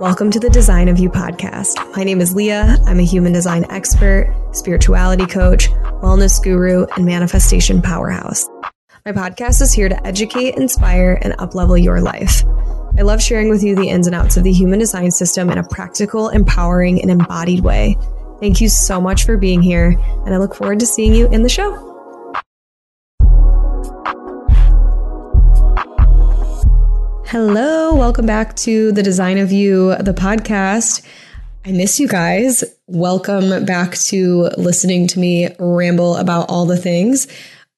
Welcome to the Design of You podcast. My name is Leah. I'm a human design expert, spirituality coach, wellness guru, and manifestation powerhouse. My podcast is here to educate, inspire, and uplevel your life. I love sharing with you the ins and outs of the human design system in a practical, empowering, and embodied way. Thank you so much for being here, and I look forward to seeing you in the show. Hello, welcome back to the Design of You, the podcast. I miss you guys. Welcome back to listening to me ramble about all the things.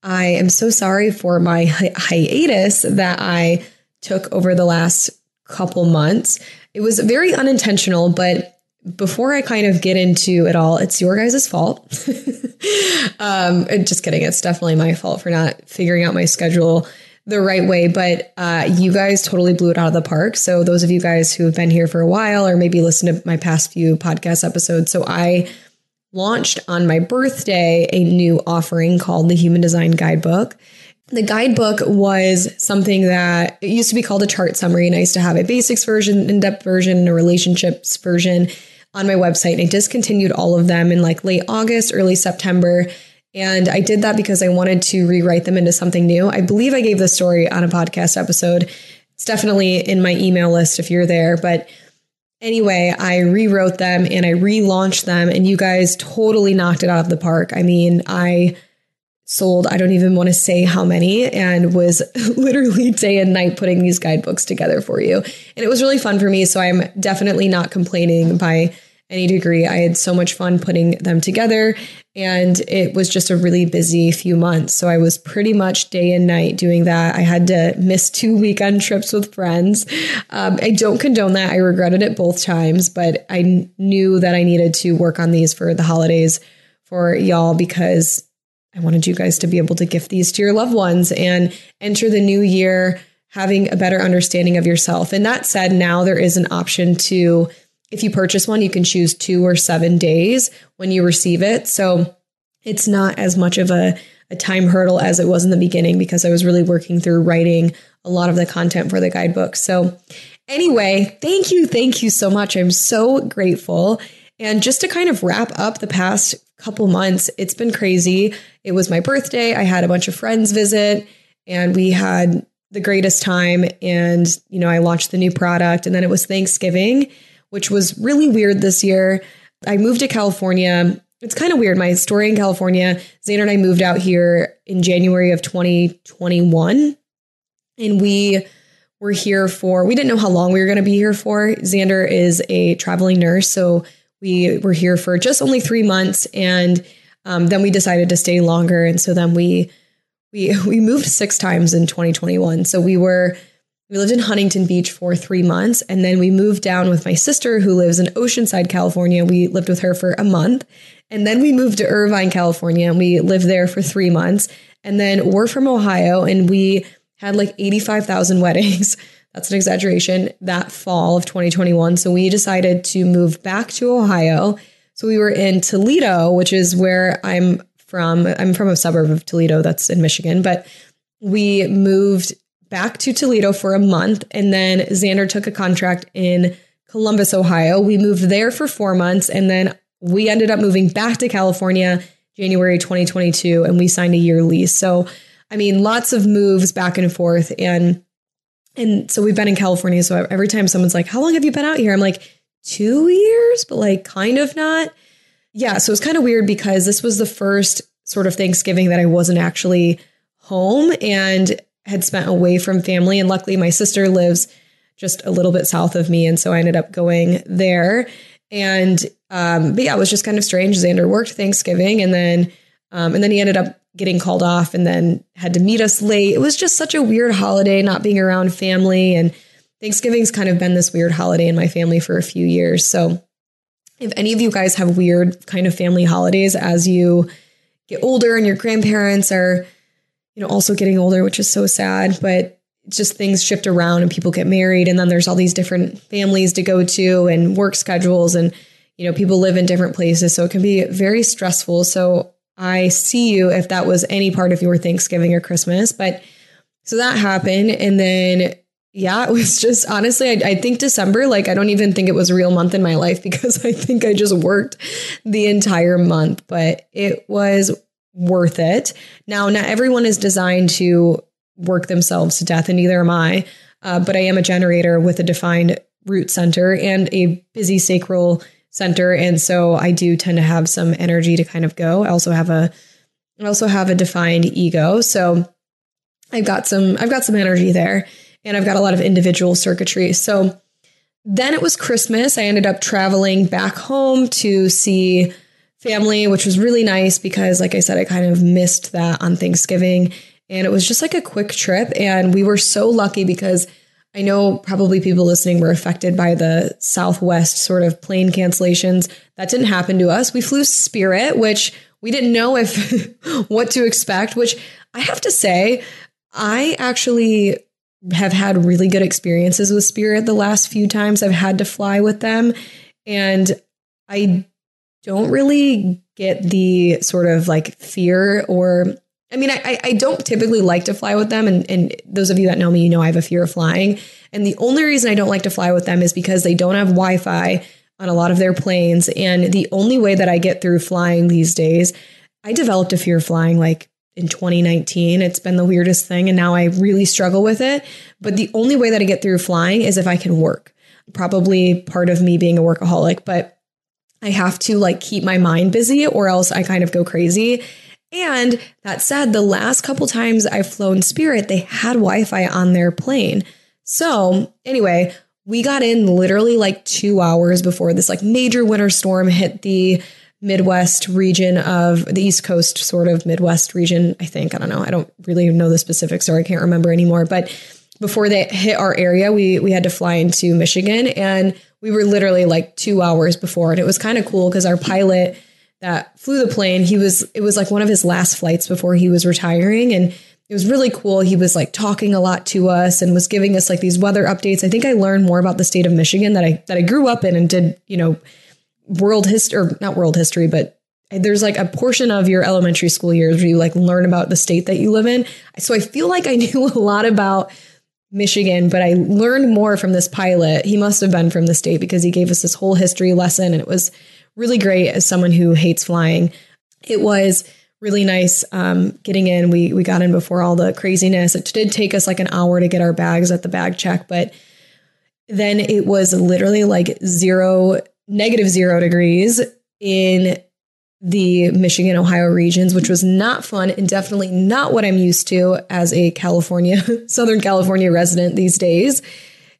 I am so sorry for my hi- hiatus that I took over the last couple months. It was very unintentional, but before I kind of get into it all, it's your guys' fault. um, just kidding. It's definitely my fault for not figuring out my schedule the right way, but uh, you guys totally blew it out of the park. So those of you guys who have been here for a while or maybe listened to my past few podcast episodes, so I launched on my birthday a new offering called the Human Design Guidebook. The guidebook was something that it used to be called a chart summary, and I used to have a basics version, in depth version, a relationships version on my website. And I discontinued all of them in like late August, early September. And I did that because I wanted to rewrite them into something new. I believe I gave the story on a podcast episode. It's definitely in my email list if you're there. But anyway, I rewrote them and I relaunched them, and you guys totally knocked it out of the park. I mean, I sold, I don't even want to say how many, and was literally day and night putting these guidebooks together for you. And it was really fun for me. So I'm definitely not complaining by any degree. I had so much fun putting them together. And it was just a really busy few months. So I was pretty much day and night doing that. I had to miss two weekend trips with friends. Um, I don't condone that. I regretted it both times, but I knew that I needed to work on these for the holidays for y'all because I wanted you guys to be able to gift these to your loved ones and enter the new year having a better understanding of yourself. And that said, now there is an option to if you purchase one, you can choose two or seven days when you receive it. So it's not as much of a, a time hurdle as it was in the beginning because I was really working through writing a lot of the content for the guidebook. So, anyway, thank you. Thank you so much. I'm so grateful. And just to kind of wrap up the past couple months, it's been crazy. It was my birthday. I had a bunch of friends visit and we had the greatest time. And, you know, I launched the new product and then it was Thanksgiving which was really weird this year. I moved to California. It's kind of weird. My story in California, Xander and I moved out here in January of 2021. And we were here for, we didn't know how long we were going to be here for. Xander is a traveling nurse. So we were here for just only three months. And um, then we decided to stay longer. And so then we, we, we moved six times in 2021. So we were we lived in Huntington Beach for three months. And then we moved down with my sister, who lives in Oceanside, California. We lived with her for a month. And then we moved to Irvine, California, and we lived there for three months. And then we're from Ohio, and we had like 85,000 weddings. That's an exaggeration that fall of 2021. So we decided to move back to Ohio. So we were in Toledo, which is where I'm from. I'm from a suburb of Toledo that's in Michigan, but we moved back to Toledo for a month. And then Xander took a contract in Columbus, Ohio. We moved there for four months. And then we ended up moving back to California January 2022 and we signed a year lease. So, I mean, lots of moves back and forth. And and so we've been in California. So every time someone's like, How long have you been out here? I'm like, two years, but like kind of not. Yeah. So it's kind of weird because this was the first sort of Thanksgiving that I wasn't actually home. And had spent away from family. And luckily, my sister lives just a little bit south of me. And so I ended up going there. And, um, but yeah, it was just kind of strange. Xander worked Thanksgiving and then, um, and then he ended up getting called off and then had to meet us late. It was just such a weird holiday, not being around family. And Thanksgiving's kind of been this weird holiday in my family for a few years. So if any of you guys have weird kind of family holidays as you get older and your grandparents are you know, also getting older, which is so sad, but just things shift around and people get married and then there's all these different families to go to and work schedules and you know, people live in different places, so it can be very stressful. So I see you if that was any part of your Thanksgiving or Christmas, but so that happened and then yeah, it was just honestly, I, I, think December, like, I don't even think it was a real month in my life because I think I just worked the entire month, but it was worth it. Now, not everyone is designed to work themselves to death, and neither am I, uh, but I am a generator with a defined root center and a busy sacral center. And so I do tend to have some energy to kind of go. I also have a, I also have a defined ego. So I've got some, I've got some energy there and I've got a lot of individual circuitry. So then it was Christmas. I ended up traveling back home to see family, which was really nice because, like I said, I kind of missed that on Thanksgiving. And it was just like a quick trip. And we were so lucky because I know probably people listening were affected by the Southwest sort of plane cancellations. That didn't happen to us. We flew Spirit, which we didn't know if what to expect, which I have to say, I actually have had really good experiences with Spirit the last few times I've had to fly with them. And I don't really get the sort of like fear or I mean, I, I don't typically like to fly with them. And, and those of you that know me, you know I have a fear of flying. And the only reason I don't like to fly with them is because they don't have Wi Fi on a lot of their planes. And the only way that I get through flying these days, I developed a fear of flying like in 2019. It's been the weirdest thing. And now I really struggle with it. But the only way that I get through flying is if I can work. Probably part of me being a workaholic, but I have to like keep my mind busy or else I kind of go crazy. And that said, the last couple times I've flown Spirit, they had Wi Fi on their plane. So, anyway, we got in literally like two hours before this like major winter storm hit the Midwest region of the East Coast, sort of Midwest region, I think. I don't know. I don't really know the specifics or I can't remember anymore. But before they hit our area, we we had to fly into Michigan and we were literally like two hours before. And it was kind of cool because our pilot that flew the plane, he was it was like one of his last flights before he was retiring. And it was really cool. He was like talking a lot to us and was giving us like these weather updates. I think I learned more about the state of Michigan that I that I grew up in and did, you know, world history or not world history, but there's like a portion of your elementary school years where you like learn about the state that you live in. So I feel like I knew a lot about Michigan, but I learned more from this pilot. He must have been from the state because he gave us this whole history lesson and it was really great as someone who hates flying. It was really nice um, getting in. We we got in before all the craziness. It did take us like an hour to get our bags at the bag check, but then it was literally like zero negative zero degrees in the Michigan, Ohio regions, which was not fun and definitely not what I'm used to as a California, Southern California resident these days.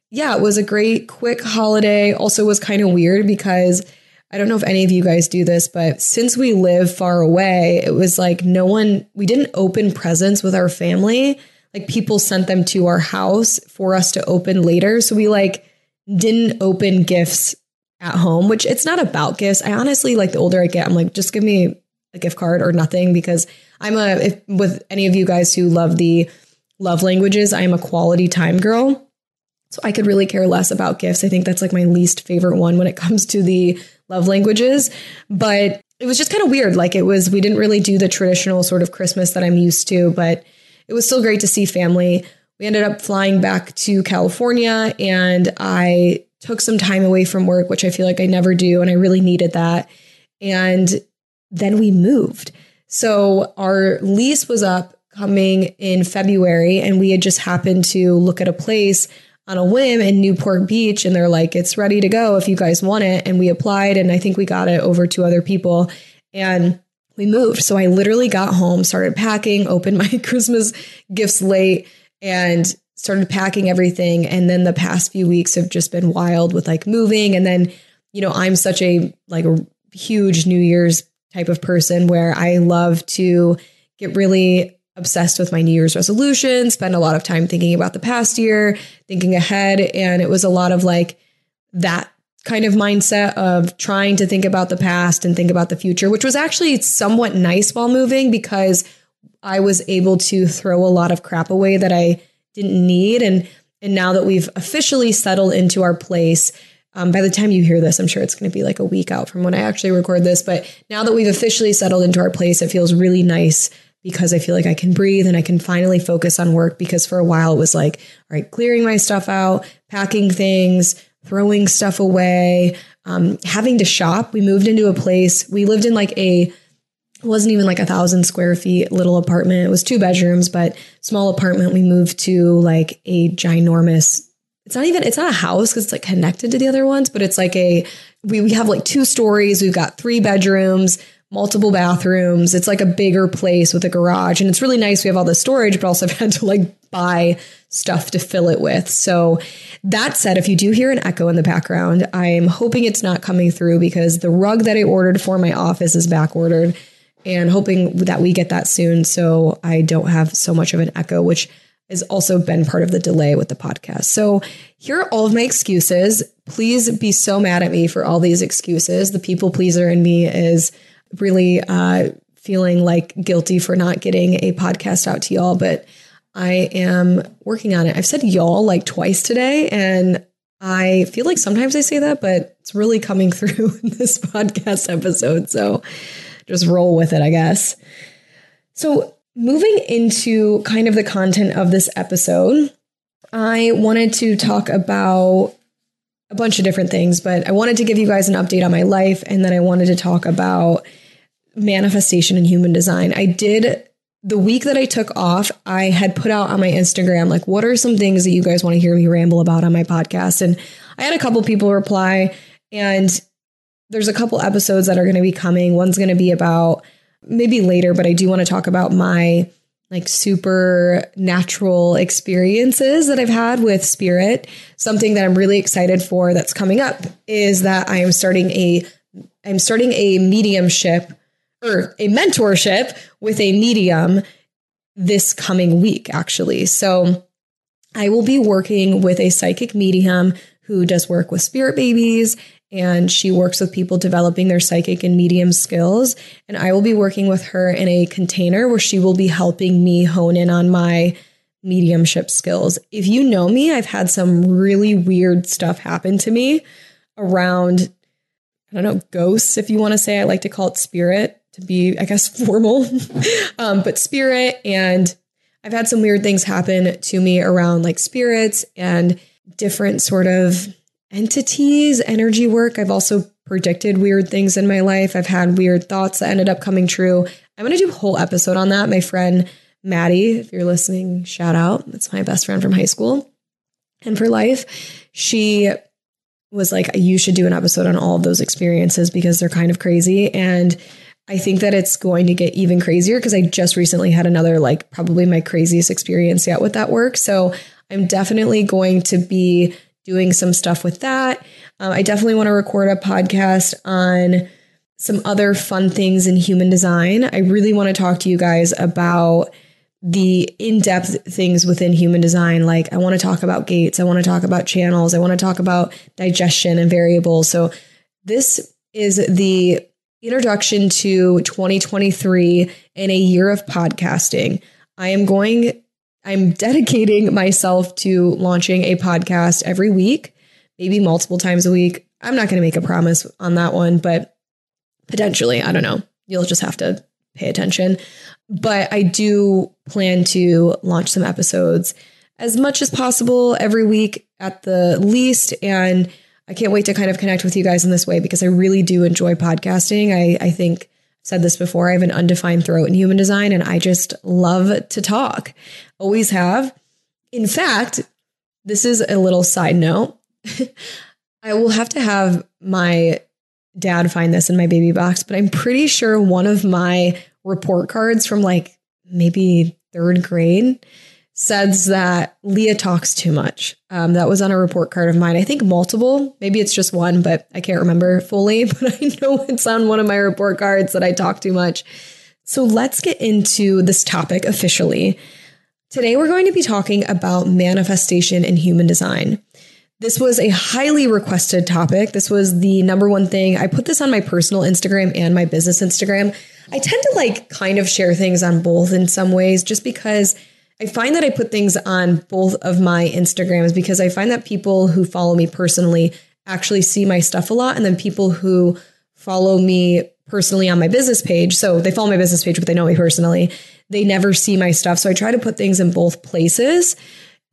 Yeah, it was a great quick holiday. Also was kind of weird because I don't know if any of you guys do this, but since we live far away, it was like no one, we didn't open presents with our family. Like people sent them to our house for us to open later. So we like didn't open gifts at home, which it's not about gifts. I honestly like the older I get, I'm like, just give me a gift card or nothing because I'm a, if, with any of you guys who love the love languages, I am a quality time girl. So I could really care less about gifts. I think that's like my least favorite one when it comes to the love languages. But it was just kind of weird. Like it was, we didn't really do the traditional sort of Christmas that I'm used to, but it was still great to see family. We ended up flying back to California and I took some time away from work, which I feel like I never do. And I really needed that. And then we moved. So our lease was up coming in February, and we had just happened to look at a place on a whim in Newport Beach. And they're like, it's ready to go if you guys want it. And we applied, and I think we got it over to other people. And we moved. So I literally got home, started packing, opened my Christmas gifts late, and started packing everything. And then the past few weeks have just been wild with like moving. And then you know I'm such a like a huge new year's type of person where I love to get really obsessed with my new year's resolution spend a lot of time thinking about the past year thinking ahead. And it was a lot of like that kind of mindset of trying to think about the past and think about the future which was actually somewhat nice while moving because I was able to throw a lot of crap away that I didn't need. And and now that we've officially settled into our place, um, by the time you hear this, I'm sure it's going to be like a week out from when I actually record this. But now that we've officially settled into our place, it feels really nice because I feel like I can breathe and I can finally focus on work because for a while it was like, all right, clearing my stuff out, packing things, throwing stuff away, um, having to shop. We moved into a place, we lived in like a, it wasn't even like a thousand square feet little apartment. It was two bedrooms, but small apartment. We moved to like a ginormous, it's not even, it's not a house because it's like connected to the other ones, but it's like a, we, we have like two stories. We've got three bedrooms, multiple bathrooms. It's like a bigger place with a garage. And it's really nice. We have all the storage, but also I've had to like buy stuff to fill it with. So that said, if you do hear an echo in the background, I'm hoping it's not coming through because the rug that I ordered for my office is back ordered and hoping that we get that soon so I don't have so much of an echo, which has also been part of the delay with the podcast. So here are all of my excuses. Please be so mad at me for all these excuses. The people pleaser in me is really uh, feeling like guilty for not getting a podcast out to y'all, but I am working on it. I've said y'all like twice today, and I feel like sometimes I say that, but it's really coming through in this podcast episode. So just roll with it, I guess. So, moving into kind of the content of this episode, I wanted to talk about a bunch of different things, but I wanted to give you guys an update on my life and then I wanted to talk about manifestation and human design. I did the week that I took off, I had put out on my Instagram, like, what are some things that you guys want to hear me ramble about on my podcast? And I had a couple people reply, and there's a couple episodes that are going to be coming. One's going to be about maybe later, but I do want to talk about my like super natural experiences that I've had with spirit. Something that I'm really excited for that's coming up is that I am starting a I'm starting a mediumship or a mentorship with a medium this coming week actually. So I will be working with a psychic medium who does work with spirit babies and she works with people developing their psychic and medium skills. And I will be working with her in a container where she will be helping me hone in on my mediumship skills. If you know me, I've had some really weird stuff happen to me around, I don't know, ghosts, if you want to say. I like to call it spirit to be, I guess, formal, um, but spirit. And I've had some weird things happen to me around like spirits and different sort of entities, energy work. I've also predicted weird things in my life. I've had weird thoughts that ended up coming true. I'm going to do a whole episode on that. My friend Maddie, if you're listening, shout out. That's my best friend from high school and for life. She was like, you should do an episode on all of those experiences because they're kind of crazy. And I think that it's going to get even crazier because I just recently had another, like, probably my craziest experience yet with that work. So I'm definitely going to be doing some stuff with that. Um, I definitely want to record a podcast on some other fun things in human design. I really want to talk to you guys about the in depth things within human design. Like, I want to talk about gates, I want to talk about channels, I want to talk about digestion and variables. So, this is the introduction to 2023 in a year of podcasting. I am going I'm dedicating myself to launching a podcast every week, maybe multiple times a week. I'm not going to make a promise on that one, but potentially, I don't know. You'll just have to pay attention. But I do plan to launch some episodes as much as possible every week at the least. And I can't wait to kind of connect with you guys in this way because I really do enjoy podcasting. I, I think said this before. I have an undefined throat in human design and I just love to talk. Always have. In fact, this is a little side note. I will have to have my dad find this in my baby box, but I'm pretty sure one of my report cards from like maybe third grade says that Leah talks too much. Um, that was on a report card of mine. I think multiple, maybe it's just one, but I can't remember fully. But I know it's on one of my report cards that I talk too much. So let's get into this topic officially. Today, we're going to be talking about manifestation in human design. This was a highly requested topic. This was the number one thing. I put this on my personal Instagram and my business Instagram. I tend to like kind of share things on both in some ways just because I find that I put things on both of my Instagrams because I find that people who follow me personally actually see my stuff a lot. And then people who follow me personally on my business page, so they follow my business page, but they know me personally, they never see my stuff. So I try to put things in both places.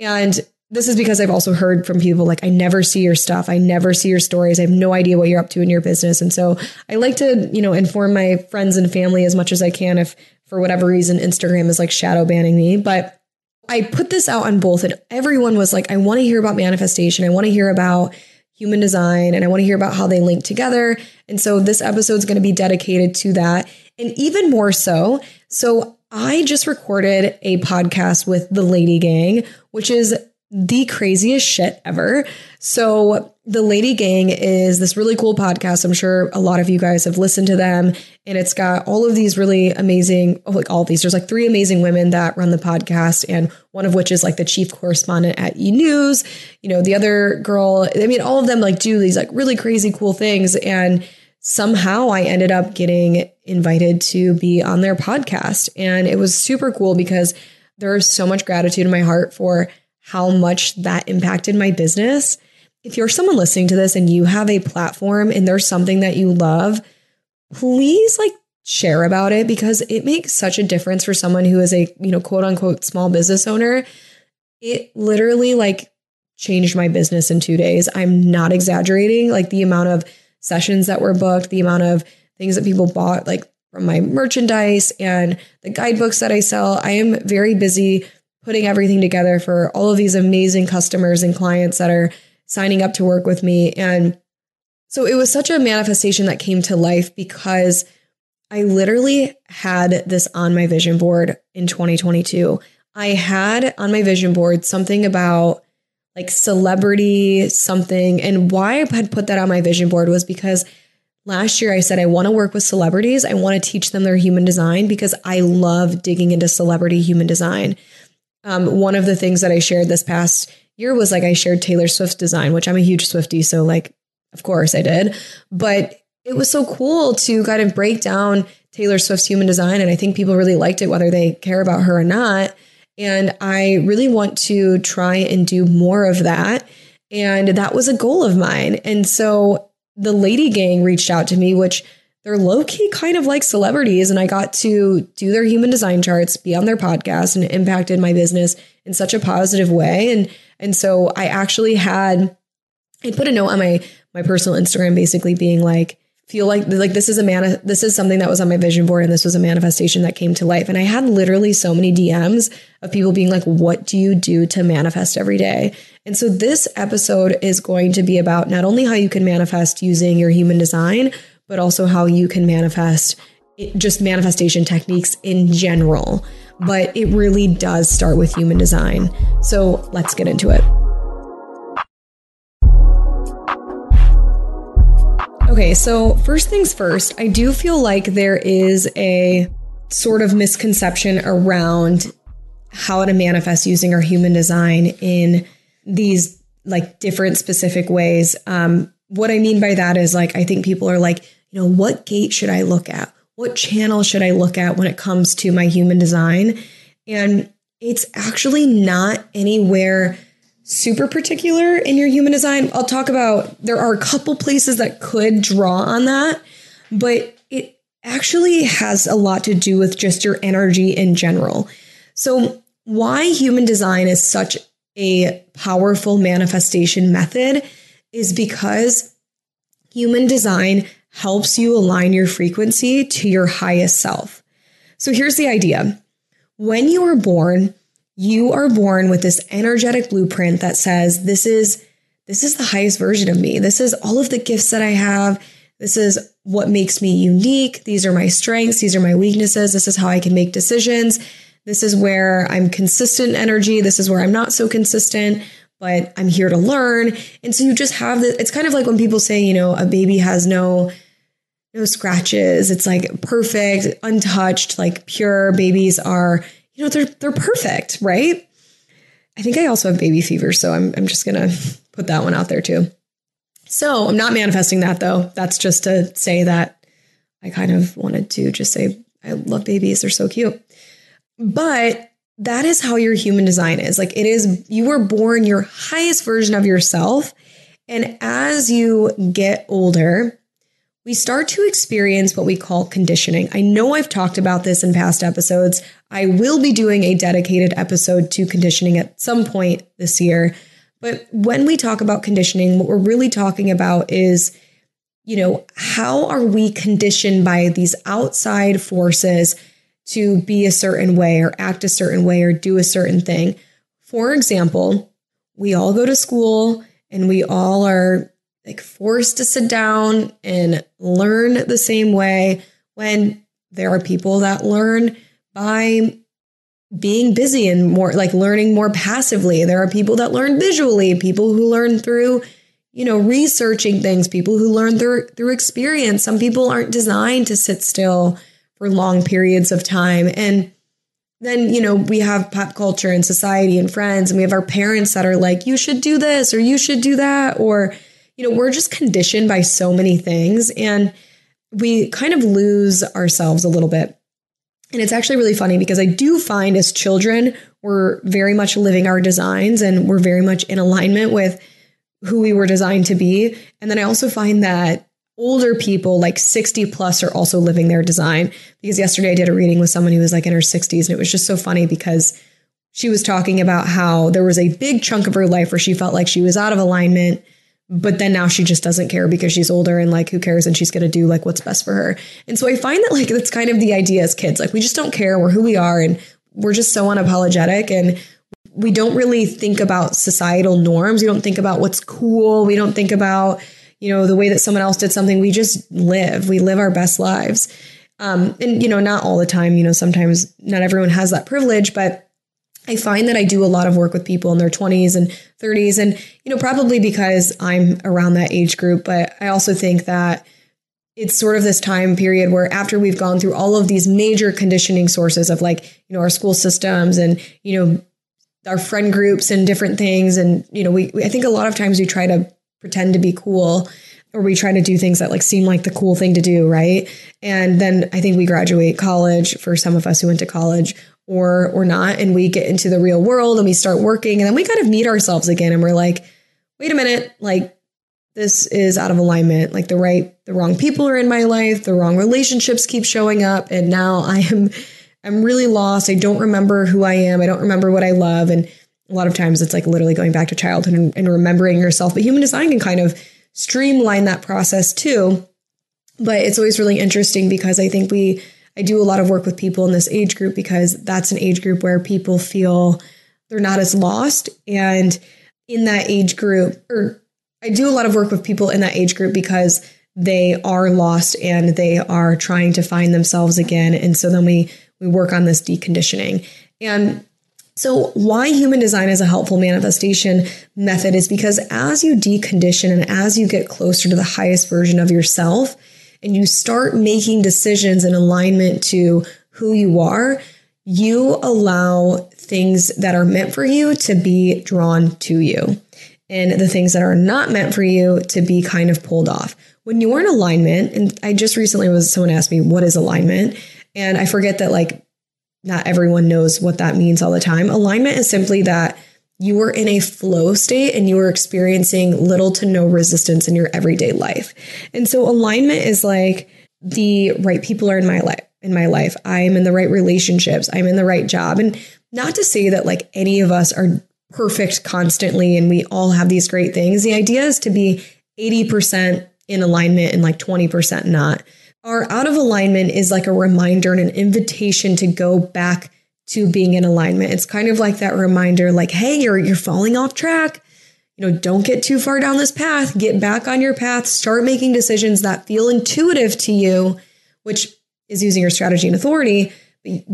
And this is because I've also heard from people like, I never see your stuff. I never see your stories. I have no idea what you're up to in your business. And so I like to, you know, inform my friends and family as much as I can if for whatever reason Instagram is like shadow banning me. But I put this out on both, and everyone was like, I want to hear about manifestation. I want to hear about human design and I want to hear about how they link together. And so this episode is going to be dedicated to that. And even more so, so I just recorded a podcast with the Lady Gang, which is the craziest shit ever. So, the Lady Gang is this really cool podcast. I'm sure a lot of you guys have listened to them, and it's got all of these really amazing, oh, like all these. There's like three amazing women that run the podcast, and one of which is like the chief correspondent at E News. You know, the other girl, I mean, all of them like do these like really crazy cool things. And somehow I ended up getting invited to be on their podcast. And it was super cool because there's so much gratitude in my heart for how much that impacted my business. If you're someone listening to this and you have a platform and there's something that you love, please like share about it because it makes such a difference for someone who is a, you know, quote unquote small business owner. It literally like changed my business in 2 days. I'm not exaggerating, like the amount of sessions that were booked, the amount of things that people bought like from my merchandise and the guidebooks that I sell. I am very busy putting everything together for all of these amazing customers and clients that are signing up to work with me. And so it was such a manifestation that came to life because I literally had this on my vision board in 2022. I had on my vision board something about like celebrity something. And why I had put that on my vision board was because last year I said I want to work with celebrities. I want to teach them their human design because I love digging into celebrity human design. Um, one of the things that I shared this past year was like I shared Taylor Swift's design, which I'm a huge Swifty, so like of course I did. But it was so cool to kind of break down Taylor Swift's human design, and I think people really liked it, whether they care about her or not. And I really want to try and do more of that. And that was a goal of mine. And so the Lady Gang reached out to me, which they're low key kind of like celebrities. And I got to do their human design charts, be on their podcast, and it impacted my business in such a positive way. And and so I actually had I put a note on my my personal Instagram basically being like, feel like like this is a man this is something that was on my vision board and this was a manifestation that came to life. And I had literally so many DMs of people being like, what do you do to manifest every day? And so this episode is going to be about not only how you can manifest using your human design, but also how you can manifest just manifestation techniques in general. But it really does start with human design. So let's get into it. Okay, so first things first, I do feel like there is a sort of misconception around how to manifest using our human design in these like different specific ways. Um, what I mean by that is like, I think people are like, you know, what gate should I look at? What channel should I look at when it comes to my human design? And it's actually not anywhere super particular in your human design. I'll talk about there are a couple places that could draw on that, but it actually has a lot to do with just your energy in general. So, why human design is such a powerful manifestation method is because human design helps you align your frequency to your highest self. So here's the idea. When you are born, you are born with this energetic blueprint that says this is this is the highest version of me. This is all of the gifts that I have. This is what makes me unique. These are my strengths, these are my weaknesses. This is how I can make decisions. This is where I'm consistent energy. This is where I'm not so consistent but I'm here to learn. And so you just have the, it's kind of like when people say, you know, a baby has no, no scratches. It's like perfect, untouched, like pure babies are, you know, they're, they're perfect, right? I think I also have baby fever. So I'm, I'm just to put that one out there too. So I'm not manifesting that though. That's just to say that I kind of wanted to just say, I love babies. They're so cute. But that is how your human design is. Like it is, you were born your highest version of yourself. And as you get older, we start to experience what we call conditioning. I know I've talked about this in past episodes. I will be doing a dedicated episode to conditioning at some point this year. But when we talk about conditioning, what we're really talking about is, you know, how are we conditioned by these outside forces to be a certain way or act a certain way or do a certain thing? For example, we all go to school and we all are like forced to sit down and learn the same way when there are people that learn by being busy and more like learning more passively. There are people that learn visually, people who learn through, you know, researching things, people who learn through through experience. Some people aren't designed to sit still for long periods of time. And then, you know, we have pop culture and society and friends, and we have our parents that are like, you should do this or you should do that, or you know, we're just conditioned by so many things and we kind of lose ourselves a little bit. And it's actually really funny because I do find as children, we're very much living our designs and we're very much in alignment with who we were designed to be. And then I also find that older people, like 60 plus, are also living their design. Because yesterday I did a reading with someone who was like in her 60s, and it was just so funny because she was talking about how there was a big chunk of her life where she felt like she was out of alignment but then now she just doesn't care because she's older and like who cares? And she's going to do like what's best for her. And so i find that like that's kind of the idea as kids. Like we just don't care. We're who we are and we're just so unapologetic and we don't really think about societal norms. We don't think about what's cool. We don't think about you know the way that someone else did something we just live we live our best lives um, and you know not all the time you know sometimes not everyone has that privilege but I find that I do a lot of work with people in their 20s and 30s. And, you know, probably because I'm around that age group, but I also think that it's sort of this time period where after we've gone through all of these major conditioning sources of like, you know, our school systems and, you know, our friend groups and different things. And, you know, we, we I think a lot of times we try to pretend to be cool. Or we try to do things that like seem like the cool thing to do, right? And then I think we graduate college for some of us who went to college or or not and we get into the real world and we start working and then we kind of meet ourselves again and we're like wait a minute like this is out of alignment. Like the right the wrong people are in my life. The wrong relationships keep showing up and now i am i'm really lost. I don't remember who i am. I don't remember what i love. And a lot of times it's like literally going back to childhood and, and remembering yourself but human design can kind of streamline that process too but it's always really interesting because i think we I do a lot of work with people in this age group because that's an age group where people feel they're not as lost. And in that age group, or I do a lot of work with people in that age group because they are lost and they are trying to find themselves again. And so then we we work on this deconditioning. And so, why human design is a helpful manifestation method is because as you decondition and as you get closer to the highest version of yourself, and you start making decisions in alignment to who you are, you allow things that are meant for you to be drawn to you and the things that are not meant for you to be kind of pulled off. When you're in alignment, and I just recently was someone asked me, what is alignment? And I forget that like not everyone knows what that means all the time. Alignment is simply that you were in a flow state and you were experiencing little to no resistance in your everyday life. And so alignment is like the right people are in my life in my life. I'm in the right relationships. I'm in the right job. And not to say that like any of us are perfect constantly and we all have these great things. The idea is to be 80% in alignment and like 20% not. Our out of alignment is like a reminder and an invitation to go back to being in alignment. It's kind of like that reminder like, hey, you're you're falling off track. You know, don't get too far down this path. Get back on your path. Start making decisions that feel intuitive to you, which is using your strategy and authority.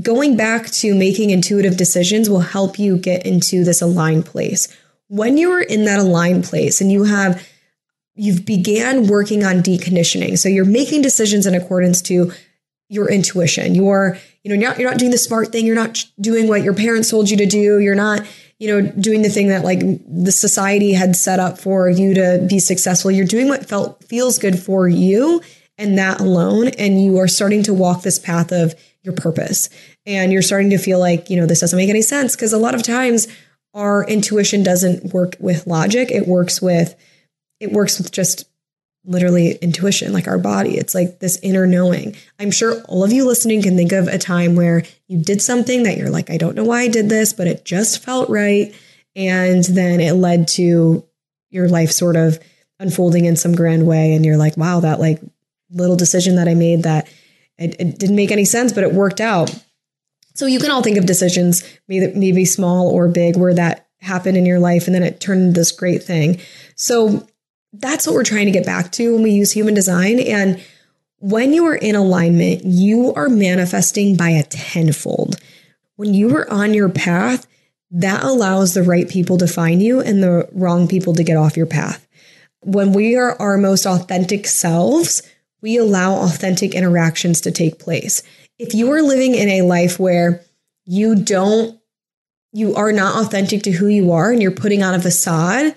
Going back to making intuitive decisions will help you get into this aligned place. When you are in that aligned place and you have you've began working on deconditioning. So you're making decisions in accordance to your intuition. You're, you know, you're not, you're not doing the smart thing. You're not doing what your parents told you to do. You're not, you know, doing the thing that like the society had set up for you to be successful. You're doing what felt feels good for you and that alone. And you are starting to walk this path of your purpose. And you're starting to feel like, you know, this doesn't make any sense. Cause a lot of times our intuition doesn't work with logic. It works with, it works with just literally intuition, like our body. It's like this inner knowing. I'm sure all of you listening can think of a time where you did something that you're like, I don't know why I did this, but it just felt right. And then it led to your life sort of unfolding in some grand way. And you're like, wow, that like little decision that I made that it, it didn't make any sense, but it worked out. So you can all think of decisions, maybe, maybe small or big, where that happened in your life and then it turned into this great thing. So that's what we're trying to get back to when we use human design. And when you are in alignment, you are manifesting by a tenfold. When you are on your path, that allows the right people to find you and the wrong people to get off your path. When we are our most authentic selves, we allow authentic interactions to take place. If you are living in a life where you don't, you are not authentic to who you are and you're putting on a facade,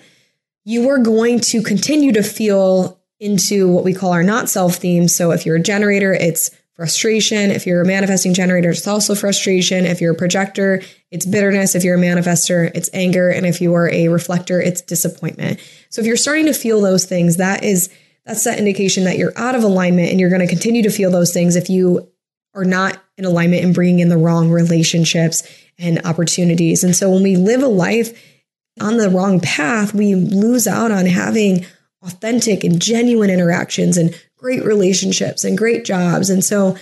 you are going to continue to feel into what we call our not self theme. So if you're a generator, it's frustration. If you're a manifesting generator, it's also frustration. If you're a projector, it's bitterness. If you're a manifester, it's anger. And if you are a reflector, it's disappointment. So if you're starting to feel those things, that is that's that indication that you're out of alignment and you're going to continue to feel those things if you are not in alignment and bringing in the wrong relationships and opportunities. And so when we live a life on the wrong path, we lose out on having authentic and genuine interactions and great relationships and great jobs. And so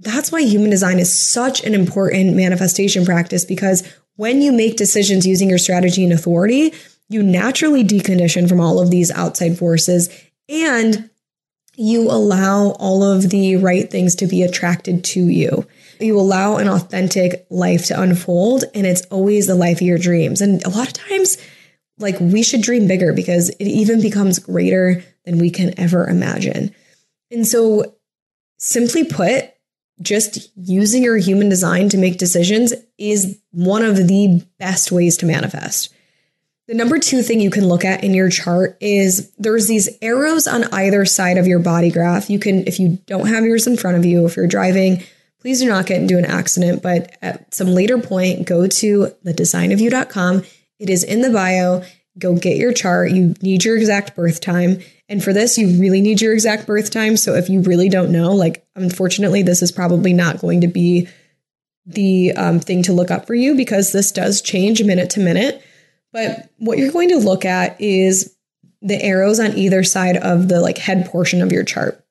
that's why human design is such an important manifestation practice because when you make decisions using your strategy and authority, you naturally decondition from all of these outside forces and you allow all of the right things to be attracted to you. You allow an authentic life to unfold, and it's always the life of your dreams. And a lot of times, like we should dream bigger because it even becomes greater than we can ever imagine. And so, simply put, just using your human design to make decisions is one of the best ways to manifest. The number two thing you can look at in your chart is there's these arrows on either side of your body graph. You can, if you don't have yours in front of you, if you're driving, please do not get into an accident. But at some later point, go to thedesignofyou.com. It is in the bio. Go get your chart. You need your exact birth time. And for this, you really need your exact birth time. So if you really don't know, like, unfortunately, this is probably not going to be the um, thing to look up for you because this does change minute to minute. But what you're going to look at is the arrows on either side of the like head portion of your chart.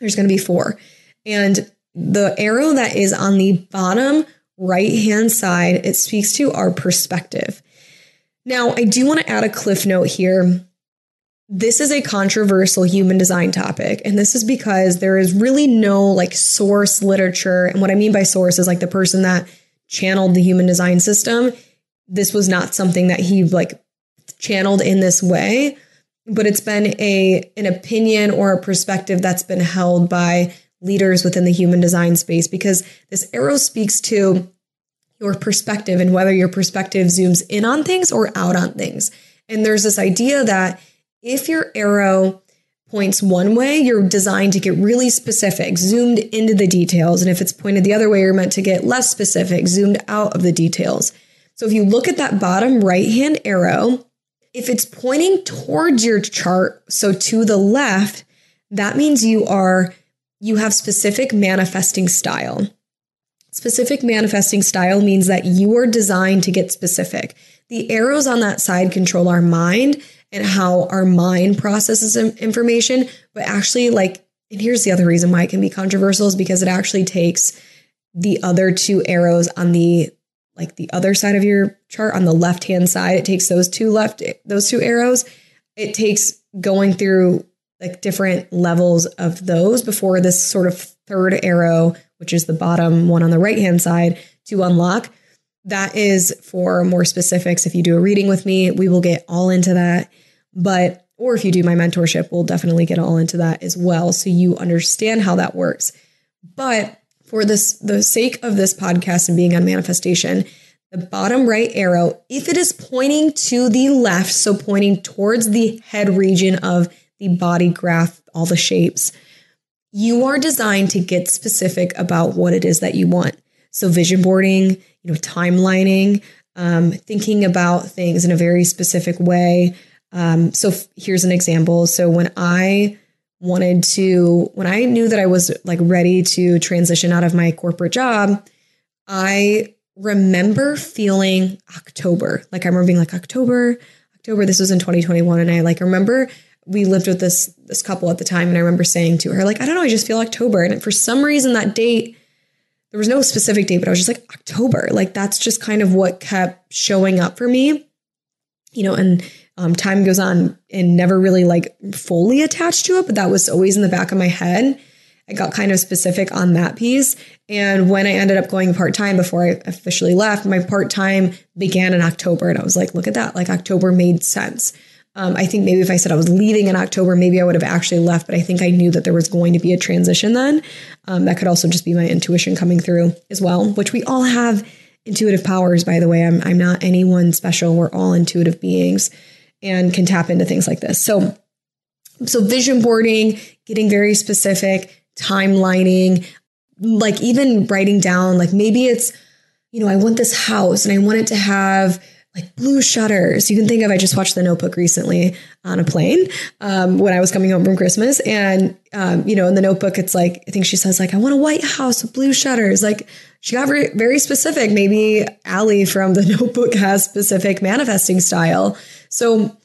There's going to be four. And the arrow that is on the bottom right hand side, it speaks to our perspective. Now, I do want to add a cliff note here. This is a controversial human design topic, and this is because there is really no like source literature. And what I mean by source is like the person that channeled the human design system this was not something that he like channeled in this way, but it's been a an opinion or a perspective that's been held by leaders within the human design space because this arrow speaks to your perspective and whether your perspective zooms in on things or out on things. And there's this idea that if your arrow points one way, you're designed to get really specific, zoomed into the details. And if it's pointed the other way, you're meant to get less specific, zoomed out of the details. So if you look at that bottom right hand arrow, if it's pointing towards your chart, so to the left, that means you are you have specific manifesting style. Specific manifesting style means that you are designed to get specific. The arrows on that side control our mind and how our mind processes information, but actually like and here's the other reason why it can be controversial is because it actually takes the other two arrows on the like the other side of your chart on the left hand side it takes those two left those two arrows it takes going through like different levels of those before this sort of third arrow which is the bottom one on the right hand side to unlock. That is for more specifics. If you do a reading with me we will get all into that. But or if you do my mentorship we'll definitely get all into that as well so you understand how that works. But for this the sake of this podcast and being on manifestation, the bottom right arrow, if it is pointing to the left, so pointing towards the head region of the body graph, all the shapes, you are designed to get specific about what it is that you want. So vision boarding, you know, timelining, um, thinking about things in a very specific way, Um, so f- here's an example. So when I wanted to, when I knew that I was like ready to transition out of my corporate job, I remember feeling October. Like I remember being like October, October. This was in 2021, and I like remember we lived with this this couple at the time, and I remember saying to her like, I don't know, I just feel October, and for some reason that date. There was no specific date, but I was just like October. Like that's just kind of what kept showing up for me. You know, and um, time goes on and never really like fully attached to it, but that was always in the back of my head. I got kind of specific on that piece. And when I ended up going part time before I officially left, my part time began in October. And I was like, look at that. Like October made sense. Um, I think maybe if I said I was leaving in October, maybe I would have actually left. But I think I knew that there was going to be a transition then. Um, that could also just be my intuition coming through as well, which we all have intuitive powers, by the way. I'm, I'm not anyone special. We're all intuitive beings and can tap into things like this. So, so vision boarding, getting very specific, timelining, like even writing down, like maybe it's, you know, I want this house and I want it to have like blue shutters. You can think of, I just watched The Notebook recently on a plane um, when I was coming home from Christmas. And, um, you know, in The Notebook, it's like, I think she says, like, I want a white house with blue shutters. Like, she got very, very specific. Maybe Allie from The Notebook has specific manifesting style. So,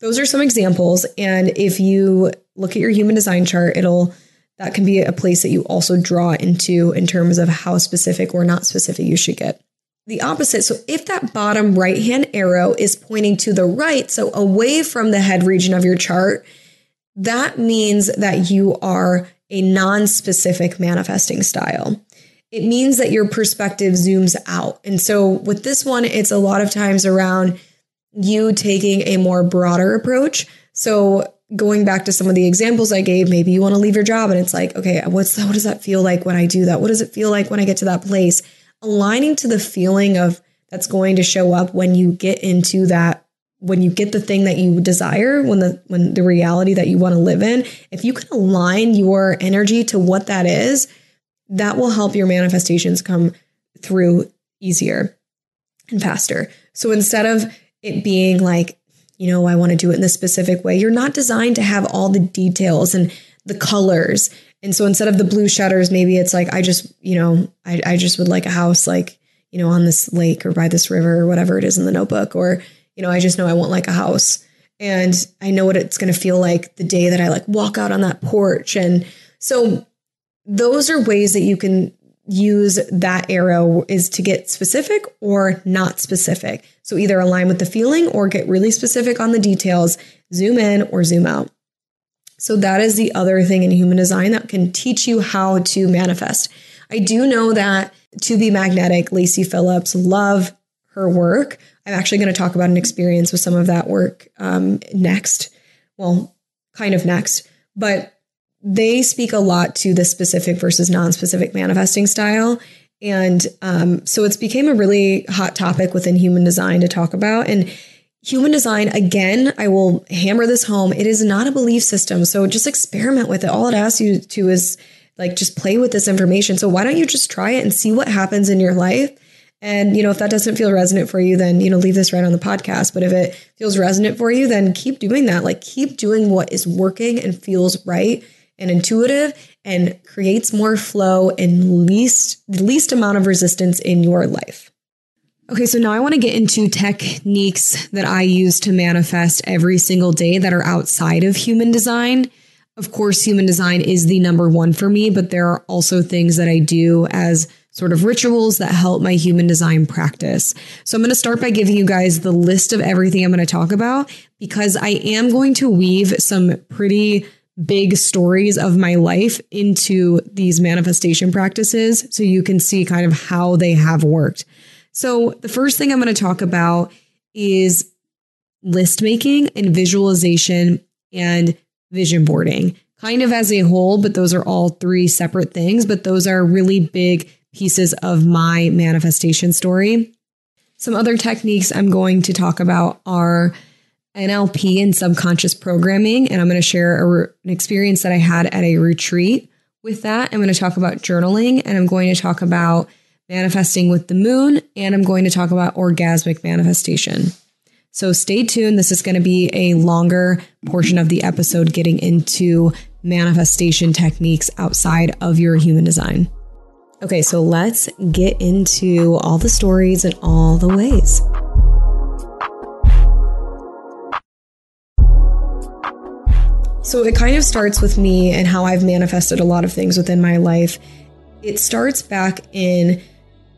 those are some examples. And if you look at your human design chart, it'll, that can be a place that you also draw into in terms of how specific or not specific you should get the opposite. So if that bottom right hand arrow is pointing to the right, so away from the head region of your chart, that means that you are a non specific manifesting style. It means that your perspective zooms out. And so with this one, it's a lot of times around you taking a more broader approach. So going back to some of the examples I gave, maybe you want to leave your job and it's like, okay, what's that? What does that feel like when I do that? What does it feel like when I get to that place? Aligning to the feeling of that's going to show up when you get into that when you get the thing that you desire when the when the reality that you want to live in if you can align your energy to what that is that will help your manifestations come through easier and faster. So instead of it being like you know i want to do it in this specific way you're not designed to have all the details and the colors and so instead of the blue shutters, maybe it's like, I just, you know, I, I just would like a house like, you know, on this lake or by this river or whatever it is in the notebook. Or, you know, I just know I want like a house. And I know what it's going to feel like the day that I like walk out on that porch. And so those are ways that you can use that arrow is to get specific or not specific. So either align with the feeling or get really specific on the details, zoom in or zoom out. So that is the other thing in human design that can teach you how to manifest. I do know that to be magnetic, Lacy Phillips, love her work. I'm actually going to talk about an experience with some of that work um, next. Well, kind of next, but they speak a lot to the specific versus non-specific manifesting style. And um, so it's became a really hot topic within human design to talk about. And Human design, again, I will hammer this home. It is not a belief system. So just experiment with it. All it asks you to is like just play with this information. So why don't you just try it and see what happens in your life? And, you know, if that doesn't feel resonant for you, then, you know, leave this right on the podcast. But if it feels resonant for you, then keep doing that. Like keep doing what is working and feels right and intuitive and creates more flow and least, least amount of resistance in your life. Okay, so now I want to get into techniques that I use to manifest every single day that are outside of human design. Of course, human design is the number one for me, but there are also things that I do as sort of rituals that help my human design practice. So I'm going to start by giving you guys the list of everything I'm going to talk about because I am going to weave some pretty big stories of my life into these manifestation practices so you can see kind of how they have worked. So, the first thing I'm going to talk about is list making and visualization and vision boarding, kind of as a whole, but those are all three separate things, but those are really big pieces of my manifestation story. Some other techniques I'm going to talk about are NLP and subconscious programming. And I'm going to share a, an experience that I had at a retreat with that. I'm going to talk about journaling and I'm going to talk about manifesting with the moon, and I'm going to talk about orgasmic manifestation. So stay tuned. This is going to be a longer portion of the episode getting into manifestation techniques outside of your human design. Okay, so let's get into all the stories and all the ways. So it kind of starts with me and how I've manifested a lot of things within my life. It starts back in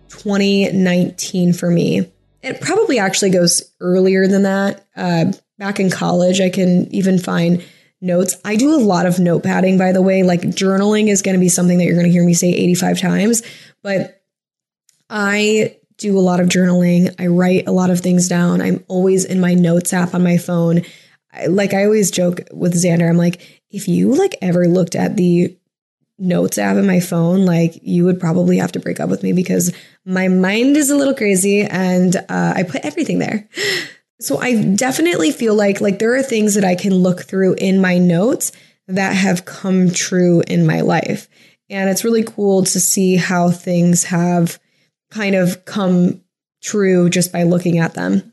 2019 for me. It probably actually goes earlier than that. Uh, back in college, I can even find notes. I do a lot of notepadding, by the way. Like journaling is going to be something that you're going to hear me say 85 times, but I do a lot of journaling. I write a lot of things down. I'm always in my notes app on my phone. I, like I always joke with Xander, I'm like, if you like ever looked at the notes app in my phone, like you would probably have to break up with me because my mind is a little crazy and uh, I put everything there. So I definitely feel like like there are things that I can look through in my notes that have come true in my life. And it's really cool to see how things have kind of come true just by looking at them.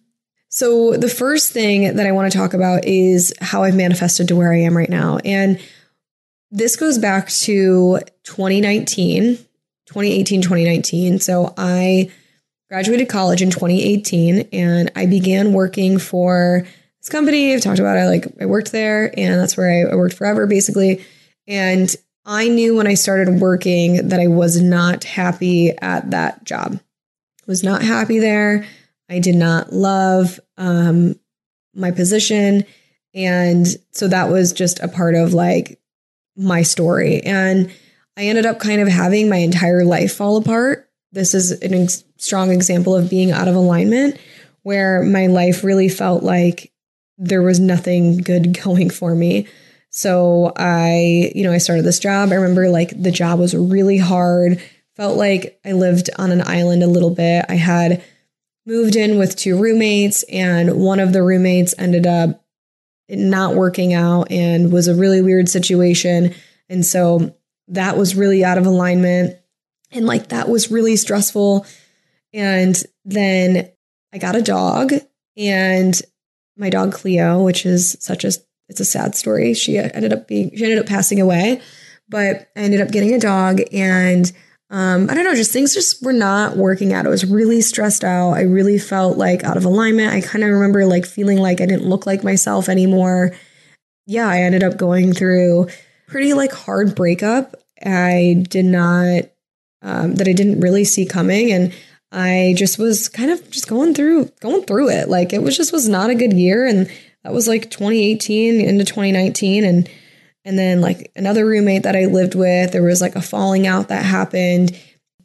So the first thing that I want to talk about is how I've manifested to where I am right now. And this goes back to 2019, 2018, 2019. So I graduated college in 2018 and I began working for this company. I've talked about I like I worked there and that's where I, I worked forever basically. And I knew when I started working that I was not happy at that job. I was not happy there. I did not love um, my position. And so that was just a part of like my story. And I ended up kind of having my entire life fall apart. This is a ex- strong example of being out of alignment where my life really felt like there was nothing good going for me. So I, you know, I started this job. I remember like the job was really hard. Felt like I lived on an island a little bit. I had moved in with two roommates and one of the roommates ended up not working out and was a really weird situation. And so that was really out of alignment. And like that was really stressful. And then I got a dog and my dog Cleo, which is such a it's a sad story. She ended up being she ended up passing away, but I ended up getting a dog and um, I don't know, just things just were not working out. I was really stressed out. I really felt like out of alignment. I kind of remember like feeling like I didn't look like myself anymore. Yeah, I ended up going through pretty like hard breakup. I did not um, that I didn't really see coming, and I just was kind of just going through going through it. Like it was just was not a good year, and that was like 2018 into 2019, and and then like another roommate that I lived with, there was like a falling out that happened.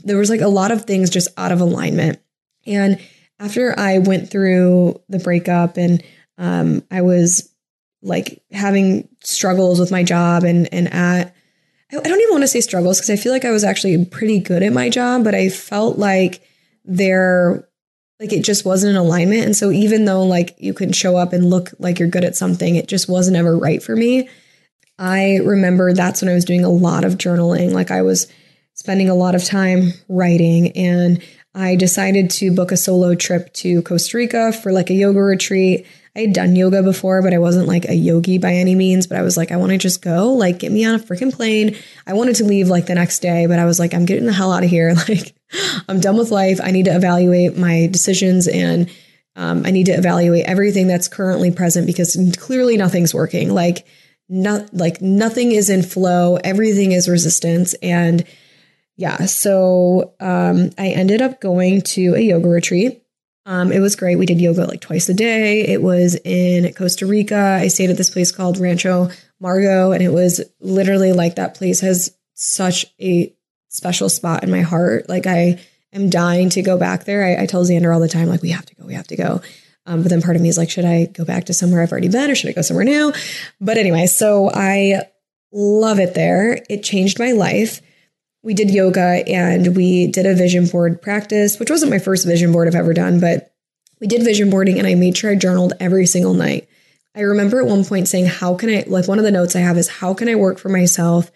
There was like a lot of things just out of alignment. And after I went through the breakup and um, I was like having struggles with my job and and at I don't even want to say struggles because I feel like I was actually pretty good at my job, but I felt like there like it just wasn't in alignment. And so even though like you can show up and look like you're good at something, it just wasn't ever right for me. I remember that's when I was doing a lot of journaling. Like I was spending a lot of time writing and I decided to book a solo trip to Costa Rica for like a yoga retreat. I had done yoga before, but I wasn't like a yogi by any means. But I was like, I want to just go, like, get me on a freaking plane. I wanted to leave like the next day, but I was like, I'm getting the hell out of here. Like, I'm done with life. I need to evaluate my decisions and um, I need to evaluate everything that's currently present because clearly nothing's working. Like, not like nothing is in flow, everything is resistance. And yeah, so um, I ended up going to a yoga retreat. Um, it was great. We did yoga like twice a day. It was in Costa Rica. I stayed at this place called Rancho Margot, and it was literally like that place has such a special spot in my heart. Like I am dying to go back there. I, I tell Xander all the time, like, we have to go, we have to go. Um, but then part of me is like, should I go back to somewhere I've already been or should I go somewhere new? But anyway, so I love it there. It changed my life. We did yoga and we did a vision board practice, which wasn't my first vision board I've ever done, but we did vision boarding and I made sure I journaled every single night. I remember at one point saying, How can I, like, one of the notes I have is, How can I work for myself?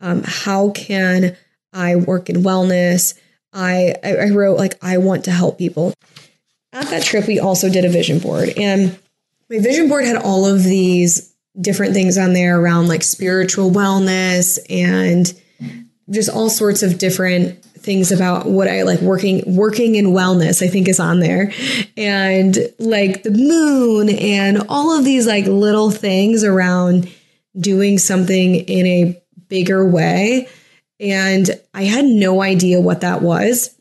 Um, how can I work in wellness? I, I wrote, like, I want to help people. At that trip, we also did a vision board. And my vision board had all of these different things on there around like spiritual wellness and just all sorts of different things about what I like working working in wellness I think is on there and like the moon and all of these like little things around doing something in a bigger way and I had no idea what that was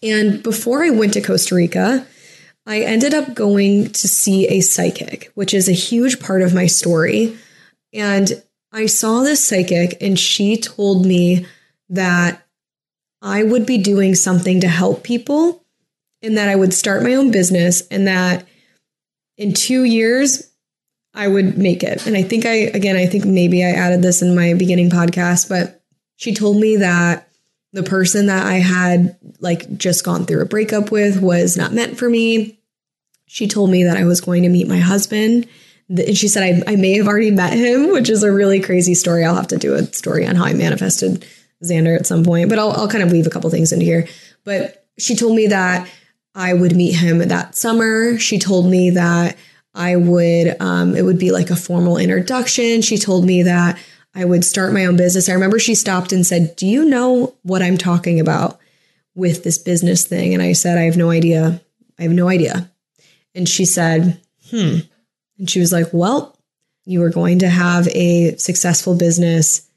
and before I went to Costa Rica I ended up going to see a psychic which is a huge part of my story and I saw this psychic and she told me that I would be doing something to help people and that I would start my own business and that in two years I would make it. And I think I, again, I think maybe I added this in my beginning podcast, but she told me that the person that I had like just gone through a breakup with was not meant for me. She told me that I was going to meet my husband. And she said I, I may have already met him, which is a really crazy story. I'll have to do a story on how I manifested Xander at some point, but I'll, I'll kind of weave a couple things into here. But she told me that I would meet him that summer. She told me that I would, um, it would be like a formal introduction. She told me that I would start my own business. I remember she stopped and said, Do you know what I'm talking about with this business thing? And I said, I have no idea. I have no idea. And she said, Hmm. And she was like, Well, you are going to have a successful business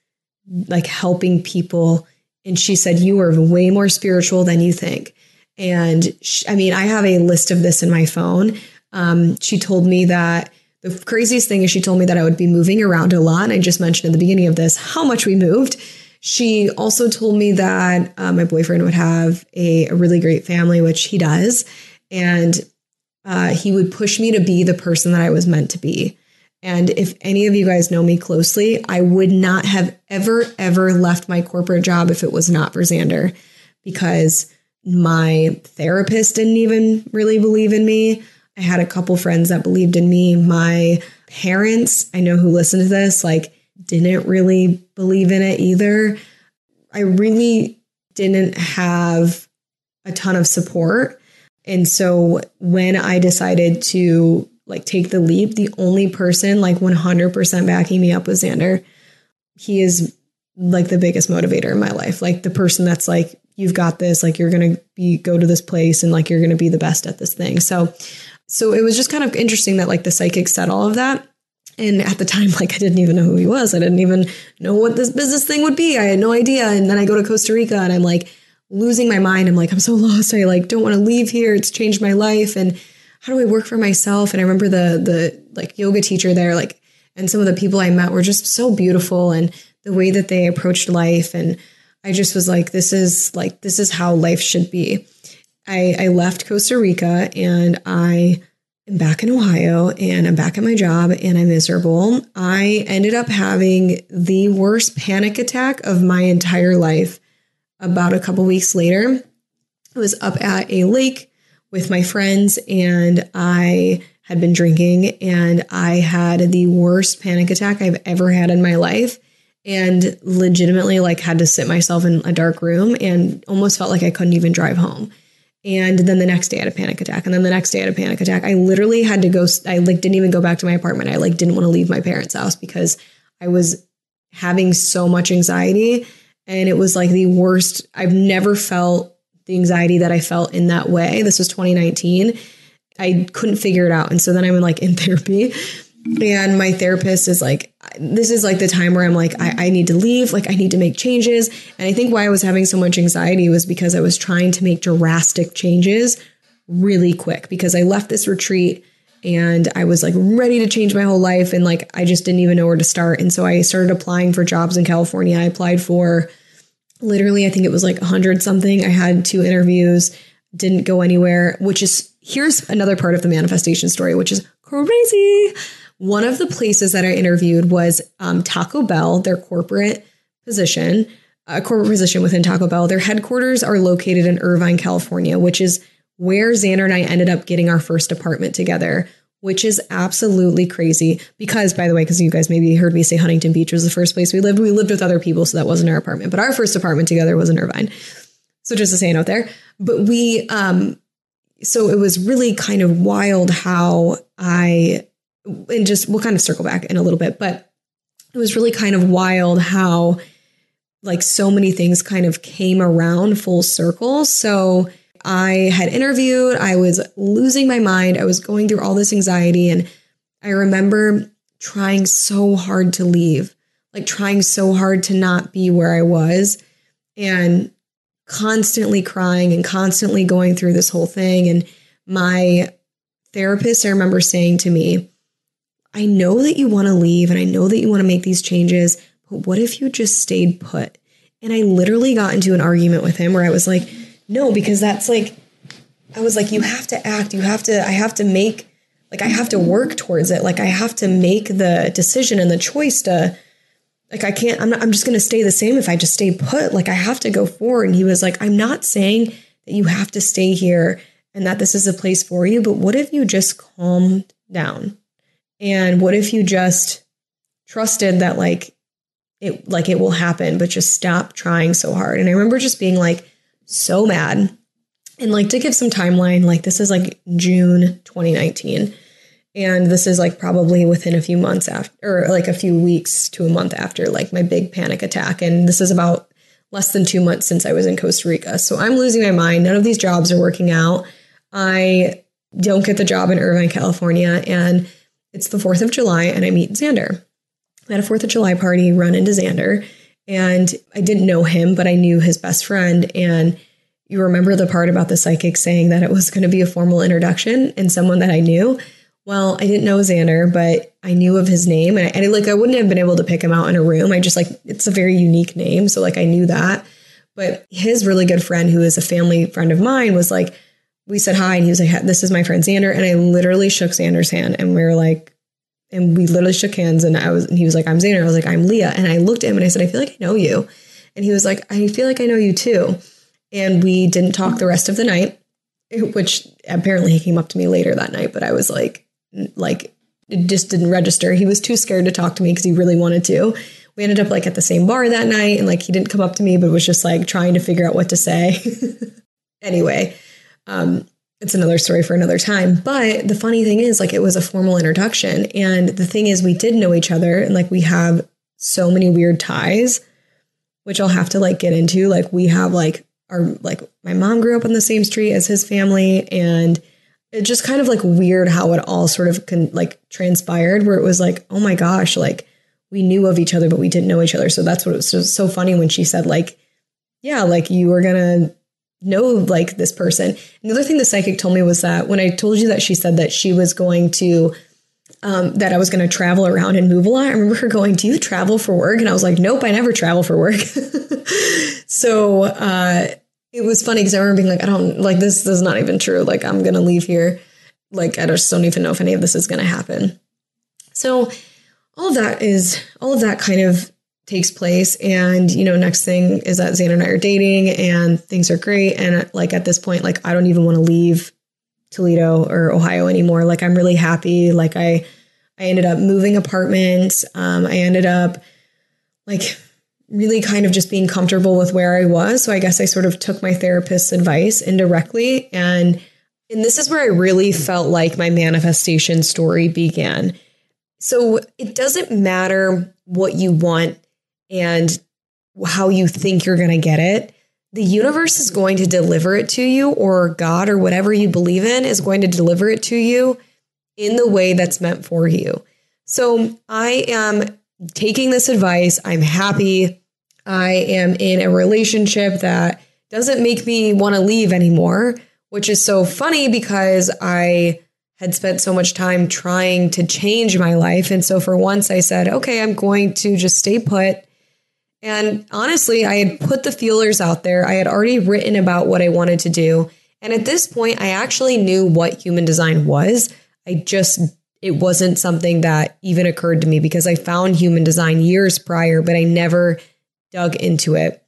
like helping people. And she said, You are way more spiritual than you think. And she, I mean, I have a list of this in my phone. Um, she told me that the craziest thing is she told me that I would be moving around a lot. And I just mentioned in the beginning of this how much we moved. She also told me that uh, my boyfriend would have a, a, really great family, which he does. And uh, he would push me to be the person that I was meant to be. And if any of you guys know me closely, I would not have ever, ever left my corporate job if it was not for Xander because my therapist didn't even really believe in me. I had a couple friends that believed in me. My parents, I know who listened to this, like didn't really believe in it either. I really didn't have a ton of support. And so when I decided to like take the leap. The only person like 100% backing me up was Xander. He is like the biggest motivator in my life. Like the person that's like, you've got this, like you're going to be, go to this place and like you're going to be the best at this thing. So, so it was just kind of interesting that like the psychic said all of that. And at the time, like I didn't even know who he was. I didn't even know what this business thing would be. I had no idea. And then I go to Costa Rica and I'm like losing my mind. I'm like, I'm so lost. I like don't want to leave here. It's changed my life. And how do I work for myself? And I remember the the like yoga teacher there, like, and some of the people I met were just so beautiful and the way that they approached life. And I just was like, this is like this is how life should be. I, I left Costa Rica and I am back in Ohio and I'm back at my job and I'm miserable. I ended up having the worst panic attack of my entire life about a couple weeks later. I was up at a lake with my friends and I had been drinking and I had the worst panic attack I've ever had in my life and legitimately like had to sit myself in a dark room and almost felt like I couldn't even drive home. And then the next day I had a panic attack and then the next day I had a panic attack. I literally had to go I like didn't even go back to my apartment. I like didn't want to leave my parents' house because I was having so much anxiety and it was like the worst I've never felt the anxiety that I felt in that way. This was 2019. I couldn't figure it out. And so then I'm like in therapy. And my therapist is like, this is like the time where I'm like, I, I need to leave. Like, I need to make changes. And I think why I was having so much anxiety was because I was trying to make drastic changes really quick because I left this retreat and I was like ready to change my whole life. And like, I just didn't even know where to start. And so I started applying for jobs in California. I applied for literally, I think it was like 100 something. I had two interviews, didn't go anywhere, which is here's another part of the manifestation story, which is crazy. One of the places that I interviewed was um, Taco Bell, their corporate position, a corporate position within Taco Bell. Their headquarters are located in Irvine, California, which is where Xander and I ended up getting our first apartment together which is absolutely crazy. Because, by the way, because you guys maybe heard me say Huntington Beach was the first place we lived. We lived with other people, so that wasn't our apartment. But our first apartment together was in Irvine. So just a note there. But we, um, so it was really kind of wild how I, and just we'll kind of circle back in a little bit, but it was really kind of wild how like so many things kind of came around full circle. So I had interviewed, I was losing my mind, I was going through all this anxiety, and I remember trying so hard to leave, like trying so hard to not be where I was, and constantly crying and constantly going through this whole thing. And my therapist, I remember saying to me, I know that you want to leave and I know that you want to make these changes, but what if you just stayed put? And I literally got into an argument with him where I was like, no, because that's like, I was like, you have to act. You have to, I have to make, like, I have to work towards it. Like, I have to make the decision and the choice to, like, I can't, I'm not, I'm just going to stay the same if I just stay put. Like, I have to go forward. And he was like, I'm not saying that you have to stay here and that this is a place for you, but what if you just calmed down? And what if you just trusted that, like, it, like it will happen, but just stop trying so hard. And I remember just being like, so mad. And like to give some timeline, like this is like June 2019. And this is like probably within a few months after, or like a few weeks to a month after like my big panic attack. And this is about less than two months since I was in Costa Rica. So I'm losing my mind. None of these jobs are working out. I don't get the job in Irvine, California. And it's the 4th of July and I meet Xander. I had a 4th of July party, run into Xander. And I didn't know him, but I knew his best friend. And you remember the part about the psychic saying that it was going to be a formal introduction and someone that I knew. Well, I didn't know Xander, but I knew of his name, and, I, and like I wouldn't have been able to pick him out in a room. I just like it's a very unique name, so like I knew that. But his really good friend, who is a family friend of mine, was like, we said hi, and he was like, "This is my friend Xander," and I literally shook Xander's hand, and we were like, and we literally shook hands and I was and he was like, I'm Xander. I was like, I'm Leah. And I looked at him and I said, I feel like I know you. And he was like, I feel like I know you too. And we didn't talk the rest of the night, eh, which apparently he came up to me later that night, but I was like, like it just didn't register. He was too scared to talk to me because he really wanted to. We ended up like at the same bar that night and like he didn't come up to me, but was just like trying to figure out what to say. anyway, um, it's another story for another time. But the funny thing is, like, it was a formal introduction. And the thing is, we did know each other and like we have so many weird ties, which I'll have to like get into. Like, we have like our, like, my mom grew up on the same street as his family. And it just kind of like weird how it all sort of con- like transpired, where it was like, oh my gosh, like we knew of each other, but we didn't know each other. So that's what it was so, so funny when she said, like, yeah, like you were gonna know like this person. And the other thing the psychic told me was that when I told you that she said that she was going to um, that I was going to travel around and move a lot. I remember her going, "Do you travel for work?" And I was like, "Nope, I never travel for work." so uh, it was funny because I remember being like, "I don't like this. This is not even true. Like I'm going to leave here. Like I just don't even know if any of this is going to happen." So all of that is all of that kind of takes place. And you know next thing is that Xander and I are dating and things are great. And like at this point like I don't even want to leave Toledo or Ohio anymore. Like I'm really happy. Like I I ended up moving apartments. Um, I ended up like really kind of just being comfortable with where I was. So I guess I sort of took my therapist's advice indirectly. And and this is where I really felt like my manifestation story began. So it doesn't matter what you want and how you think you're going to get it, the universe is going to deliver it to you, or God or whatever you believe in is going to deliver it to you in the way that's meant for you. So I am taking this advice. I'm happy. I am in a relationship that doesn't make me want to leave anymore, which is so funny because I had spent so much time trying to change my life. And so for once I said, okay, I'm going to just stay put and honestly, I had put the feelers out there. I had already written about what I wanted to do. And at this point, I actually knew what human design was. I just, it wasn't something that even occurred to me because I found human design years prior, but I never dug into it.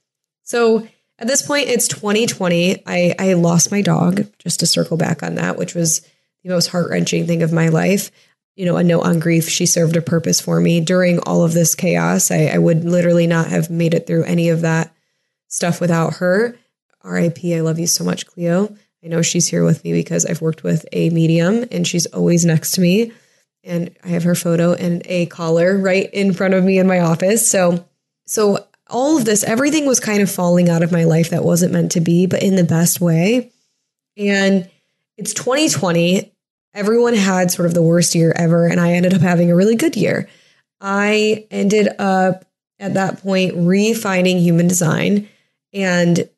So at this point, it's 2020. I, I lost my dog, just to circle back on that, which was the most heart wrenching thing of my life you know, a note on grief. She served a purpose for me during all of this chaos. I, I would literally not have made it through any of that stuff without her. RIP, I love you so much, Cleo. I know she's here with me because I've worked with a medium and she's always next to me. And I have her photo and a collar right in front of me in my office. So, so all of this, everything was kind of falling out of my life that wasn't meant to be, but in the best way. And it's 2020. Everyone had sort of the worst year ever. And I ended up having a really good year. I ended up at that point refining human design. And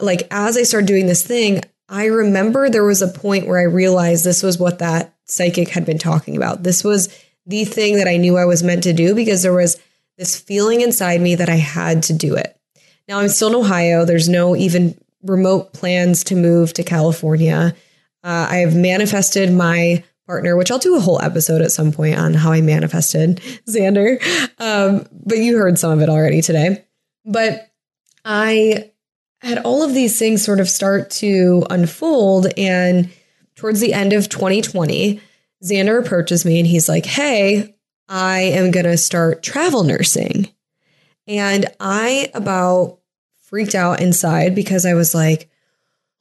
like, as I started doing this thing, I remember there was a point where I realized this was what that psychic had been talking about. This was the thing that I knew I was meant to do because there was this feeling inside me that I had to do it. Now I'm still in Ohio. There's no even remote plans to move to California. Uh, I have manifested my partner, which I'll do a whole episode at some point on how I manifested Xander. Um, but you heard some of it already today. But I had all of these things sort of start to unfold. And towards the end of 2020, Xander approaches me and he's like, Hey, I am going to start travel nursing. And I about freaked out inside because I was like,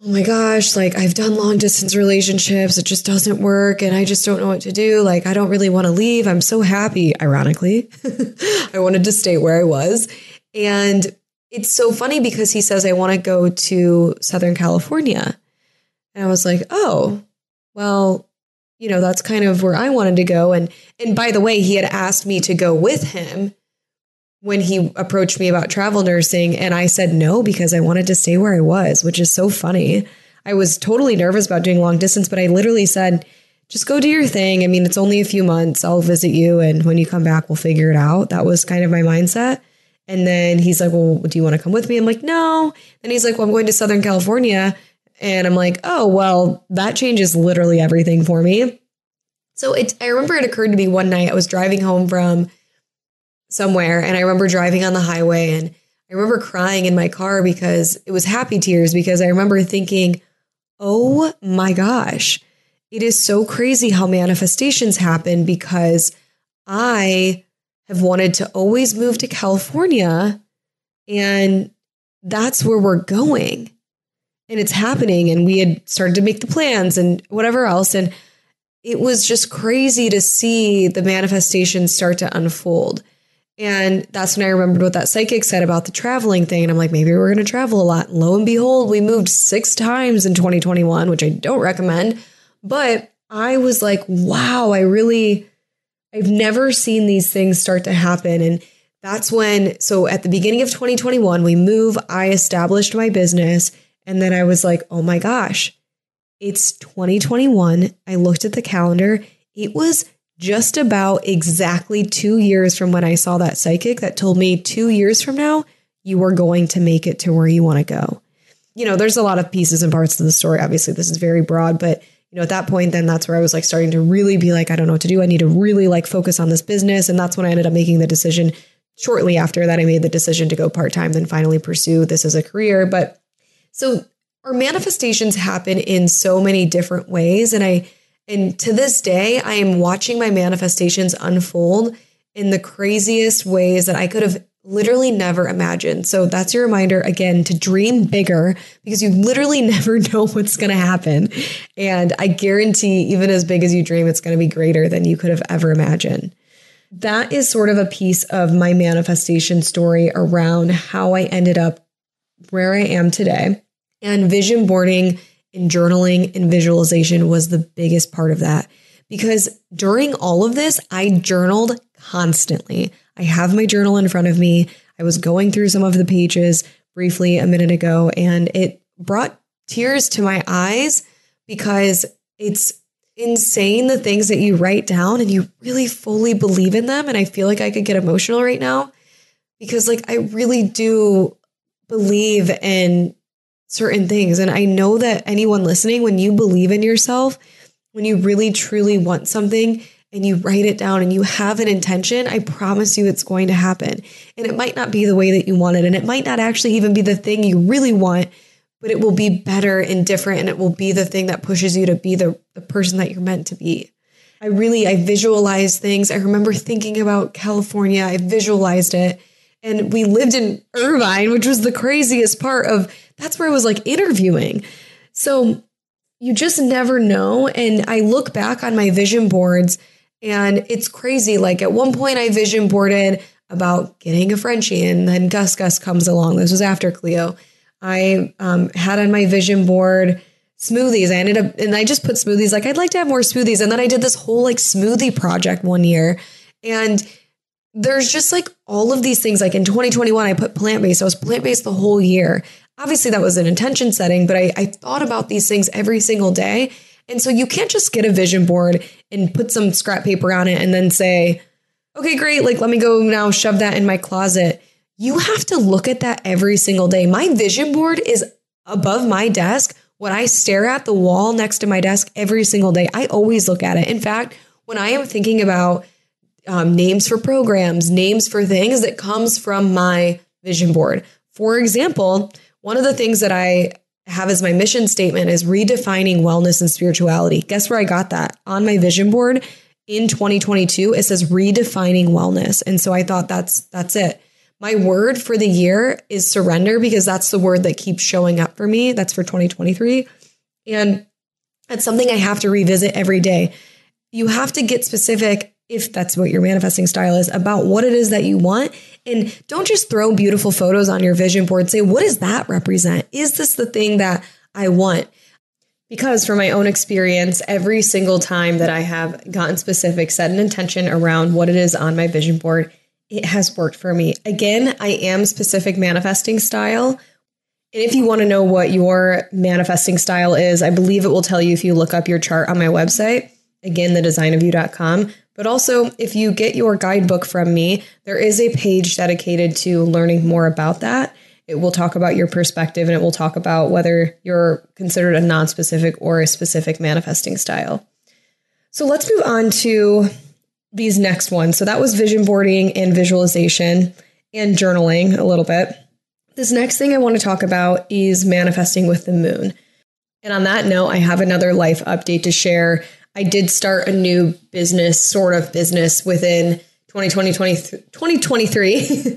oh my gosh, like I've done long distance relationships. It just doesn't work. And I just don't know what to do. Like, I don't really want to leave. I'm so happy, ironically. I wanted to stay where I was. And it's so funny because he says, I want to go to Southern California. And I was like, oh, well, you know, that's kind of where I wanted to go. And and by the way, he had asked me to go with him when he approached me about travel nursing and I said no because I wanted to stay where I was, which is so funny. I was totally nervous about doing long distance, but I literally said, just go do your thing. I mean, it's only a few months. I'll visit you. And when you come back, we'll figure it out. That was kind of my mindset. And then he's like, Well, do you want to come with me? I'm like, No. And he's like, Well, I'm going to Southern California. And I'm like, Oh, well, that changes literally everything for me. So it, I remember it occurred to me one night I was driving home from somewhere. And I remember driving on the highway and I remember crying in my car because it was happy tears because I remember thinking, oh my gosh, it is so crazy how manifestations happen because I have wanted to always move to California and that's where we're going. And it's happening. And we had started to make the plans and whatever else. And it was just crazy to see the manifestations start to unfold. And that's when I remembered what that psychic said about the traveling thing. And I'm like, maybe we're going to travel a lot. Lo and behold, we moved six times in 2021, which I don't recommend. But I was like, wow, I really, I've never seen these things start to happen. And that's when, so at the beginning of 2021, we move, I established my business. And then I was like, oh my gosh, it's 2021. I looked at the calendar. It was just about exactly two years from when I saw that psychic that told me two years from now, you are going to make it to where you want to go. You know, there's a lot of pieces and parts to the story. Obviously, this is very broad, but you know, at that point, then that's where I was like starting to really be like, I don't know what to do. I need to really like focus on this business. And that's when I ended up making the decision shortly after that. I made the decision to go part time, then finally pursue this as a career. But so our manifestations happen in so many different ways. And I, and to this day, I am watching my manifestations unfold in the craziest ways that I could have literally never imagined. So that's your reminder again to dream bigger because you literally never know what's going to happen. And I guarantee, even as big as you dream, it's going to be greater than you could have ever imagined. That is sort of a piece of my manifestation story around how I ended up where I am today. And vision boarding and journaling and visualization was the biggest part of that. Because during all of this, I journaled constantly. I have my journal in front of me. I was going through some of the pages briefly a minute ago, and it brought tears to my eyes because it's insane the things that you write down and you really fully believe in them. And I feel like I could get emotional right now because, like, I really do believe in certain things. And I know that anyone listening, when you believe in yourself, when you really truly want something and you write it down and you have an intention, I promise you it's going to happen. And it might not be the way that you want it. And it might not actually even be the thing you really want, but it will be better and different. And it will be the thing that pushes you to be the, the person that you're meant to be. I really, I visualize things. I remember thinking about California. I visualized it. And we lived in Irvine, which was the craziest part of that's where I was like interviewing. So you just never know. And I look back on my vision boards and it's crazy. Like at one point, I vision boarded about getting a Frenchie, and then Gus Gus comes along. This was after Cleo. I um, had on my vision board smoothies. I ended up, and I just put smoothies. Like I'd like to have more smoothies. And then I did this whole like smoothie project one year, and there's just like all of these things. Like in 2021, I put plant based. I was plant based the whole year. Obviously, that was an intention setting, but I, I thought about these things every single day. And so you can't just get a vision board and put some scrap paper on it and then say, okay, great, like let me go now shove that in my closet. You have to look at that every single day. My vision board is above my desk. When I stare at the wall next to my desk every single day, I always look at it. In fact, when I am thinking about um, names for programs, names for things, that comes from my vision board. For example, one of the things that I have as my mission statement is redefining wellness and spirituality. Guess where I got that? On my vision board in 2022, it says redefining wellness. And so I thought that's that's it. My word for the year is surrender because that's the word that keeps showing up for me. That's for 2023. And that's something I have to revisit every day. You have to get specific if that's what your manifesting style is about what it is that you want and don't just throw beautiful photos on your vision board. Say, what does that represent? Is this the thing that I want? Because from my own experience, every single time that I have gotten specific, set an intention around what it is on my vision board, it has worked for me. Again, I am specific manifesting style. And if you want to know what your manifesting style is, I believe it will tell you if you look up your chart on my website, again, thedesignofyou.com. But also, if you get your guidebook from me, there is a page dedicated to learning more about that. It will talk about your perspective and it will talk about whether you're considered a non specific or a specific manifesting style. So let's move on to these next ones. So that was vision boarding and visualization and journaling a little bit. This next thing I want to talk about is manifesting with the moon. And on that note, I have another life update to share. I did start a new business, sort of business within 2020, 2023, 2020,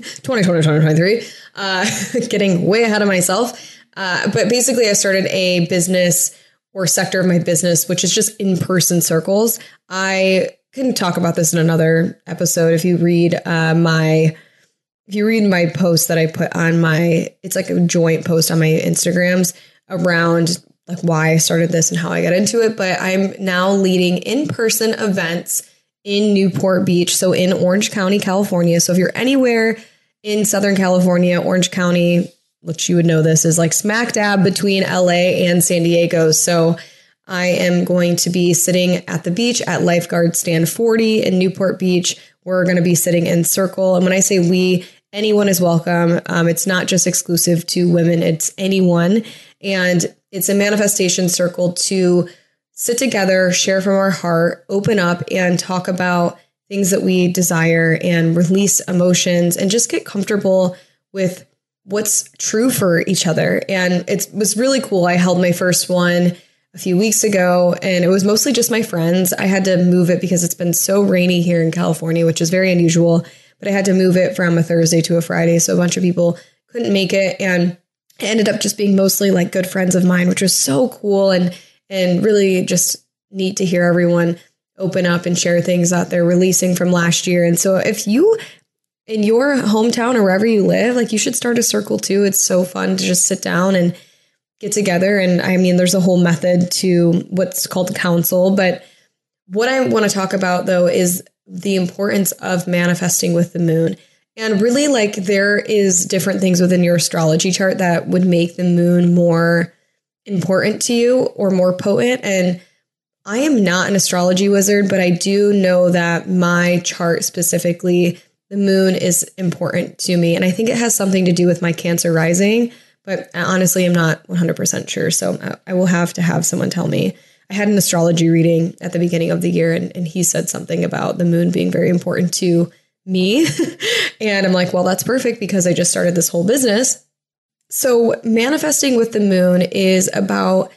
2023, uh, getting way ahead of myself. Uh, but basically, I started a business or sector of my business, which is just in person circles. I can talk about this in another episode. If you read uh, my, if you read my post that I put on my, it's like a joint post on my Instagrams around like why I started this and how I got into it, but I'm now leading in-person events in Newport Beach, so in Orange County, California. So if you're anywhere in Southern California, Orange County, which you would know this is like smack dab between LA and San Diego. So I am going to be sitting at the beach at Lifeguard Stand 40 in Newport Beach. We're going to be sitting in circle. And when I say we, anyone is welcome. Um, it's not just exclusive to women, it's anyone. And it's a manifestation circle to sit together, share from our heart, open up, and talk about things that we desire and release emotions and just get comfortable with what's true for each other. And it was really cool. I held my first one a few weeks ago and it was mostly just my friends. I had to move it because it's been so rainy here in California, which is very unusual, but I had to move it from a Thursday to a Friday. So a bunch of people couldn't make it. And ended up just being mostly like good friends of mine, which was so cool and and really just neat to hear everyone open up and share things that they're releasing from last year. And so if you in your hometown or wherever you live, like you should start a circle too. It's so fun to just sit down and get together. And I mean, there's a whole method to what's called council. But what I want to talk about though is the importance of manifesting with the moon. And really, like, there is different things within your astrology chart that would make the moon more important to you or more potent. And I am not an astrology wizard, but I do know that my chart specifically, the moon is important to me. And I think it has something to do with my Cancer rising, but I honestly am not 100% sure. So I will have to have someone tell me. I had an astrology reading at the beginning of the year, and, and he said something about the moon being very important to me. and I'm like, well, that's perfect because I just started this whole business. So, manifesting with the moon is about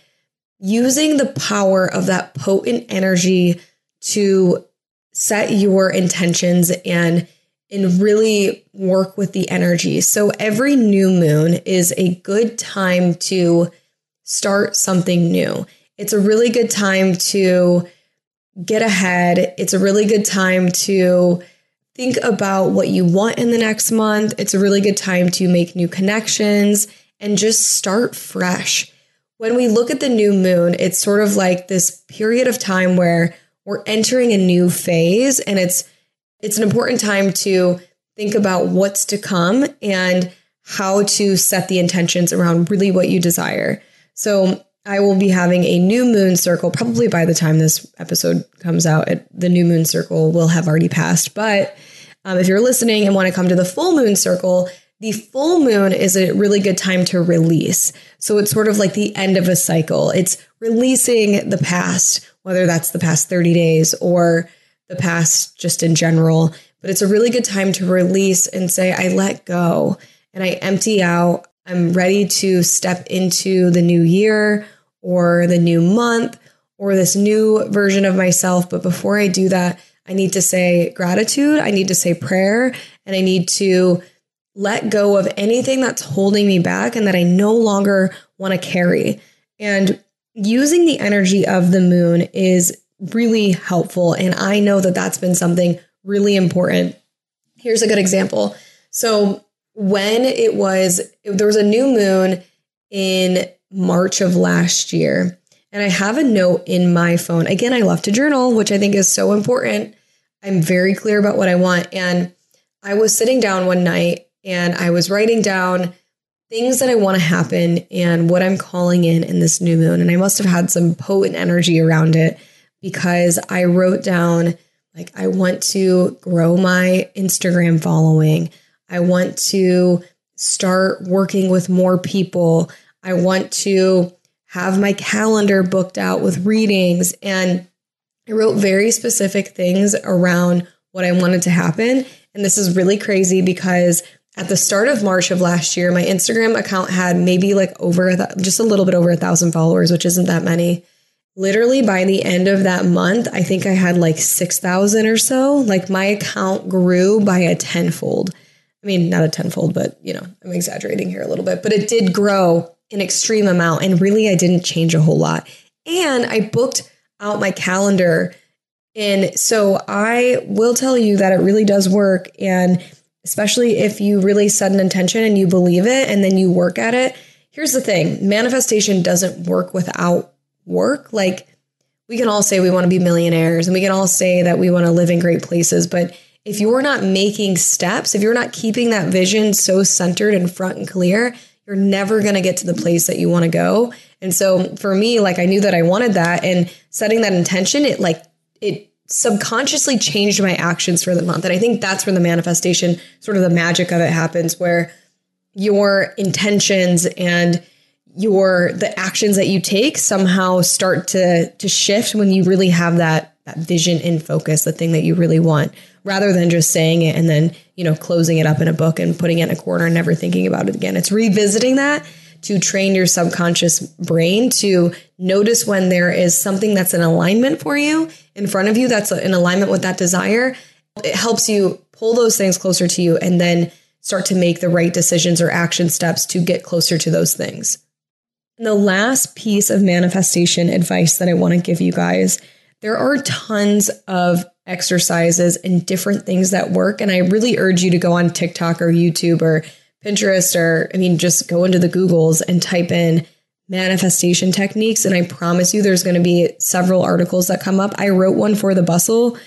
using the power of that potent energy to set your intentions and and really work with the energy. So every new moon is a good time to start something new. it's a really good time to get ahead. It's a really good time to think about what you want in the next month. It's a really good time to make new connections and just start fresh. When we look at the new moon, it's sort of like this period of time where we're entering a new phase and it's it's an important time to think about what's to come and how to set the intentions around really what you desire. So, I will be having a new moon circle probably by the time this episode comes out. It, the new moon circle will have already passed. But um, if you're listening and want to come to the full moon circle, the full moon is a really good time to release. So it's sort of like the end of a cycle. It's releasing the past, whether that's the past 30 days or the past just in general. But it's a really good time to release and say, I let go and I empty out. I'm ready to step into the new year or the new month or this new version of myself. But before I do that, I need to say gratitude. I need to say prayer and I need to let go of anything that's holding me back and that I no longer want to carry. And using the energy of the moon is really helpful. And I know that that's been something really important. Here's a good example. So, when it was, there was a new moon in March of last year, and I have a note in my phone. Again, I love to journal, which I think is so important. I'm very clear about what I want. And I was sitting down one night and I was writing down things that I want to happen and what I'm calling in in this new moon. And I must have had some potent energy around it because I wrote down, like, I want to grow my Instagram following. I want to start working with more people. I want to have my calendar booked out with readings. And I wrote very specific things around what I wanted to happen. And this is really crazy because at the start of March of last year, my Instagram account had maybe like over just a little bit over a thousand followers, which isn't that many. Literally by the end of that month, I think I had like 6,000 or so. Like my account grew by a tenfold. I mean, not a tenfold, but you know, I'm exaggerating here a little bit, but it did grow an extreme amount. And really, I didn't change a whole lot. And I booked out my calendar. And so I will tell you that it really does work. And especially if you really set an intention and you believe it and then you work at it. Here's the thing manifestation doesn't work without work. Like, we can all say we want to be millionaires and we can all say that we want to live in great places. But if you're not making steps, if you're not keeping that vision so centered and front and clear, you're never going to get to the place that you want to go. And so for me, like I knew that I wanted that and setting that intention, it like, it subconsciously changed my actions for the month. And I think that's where the manifestation, sort of the magic of it happens, where your intentions and your the actions that you take somehow start to to shift when you really have that that vision in focus, the thing that you really want, rather than just saying it and then, you know, closing it up in a book and putting it in a corner and never thinking about it again. It's revisiting that to train your subconscious brain to notice when there is something that's an alignment for you in front of you that's in alignment with that desire. It helps you pull those things closer to you and then start to make the right decisions or action steps to get closer to those things. And the last piece of manifestation advice that I want to give you guys there are tons of exercises and different things that work. And I really urge you to go on TikTok or YouTube or Pinterest or, I mean, just go into the Googles and type in manifestation techniques. And I promise you, there's going to be several articles that come up. I wrote one for the Bustle,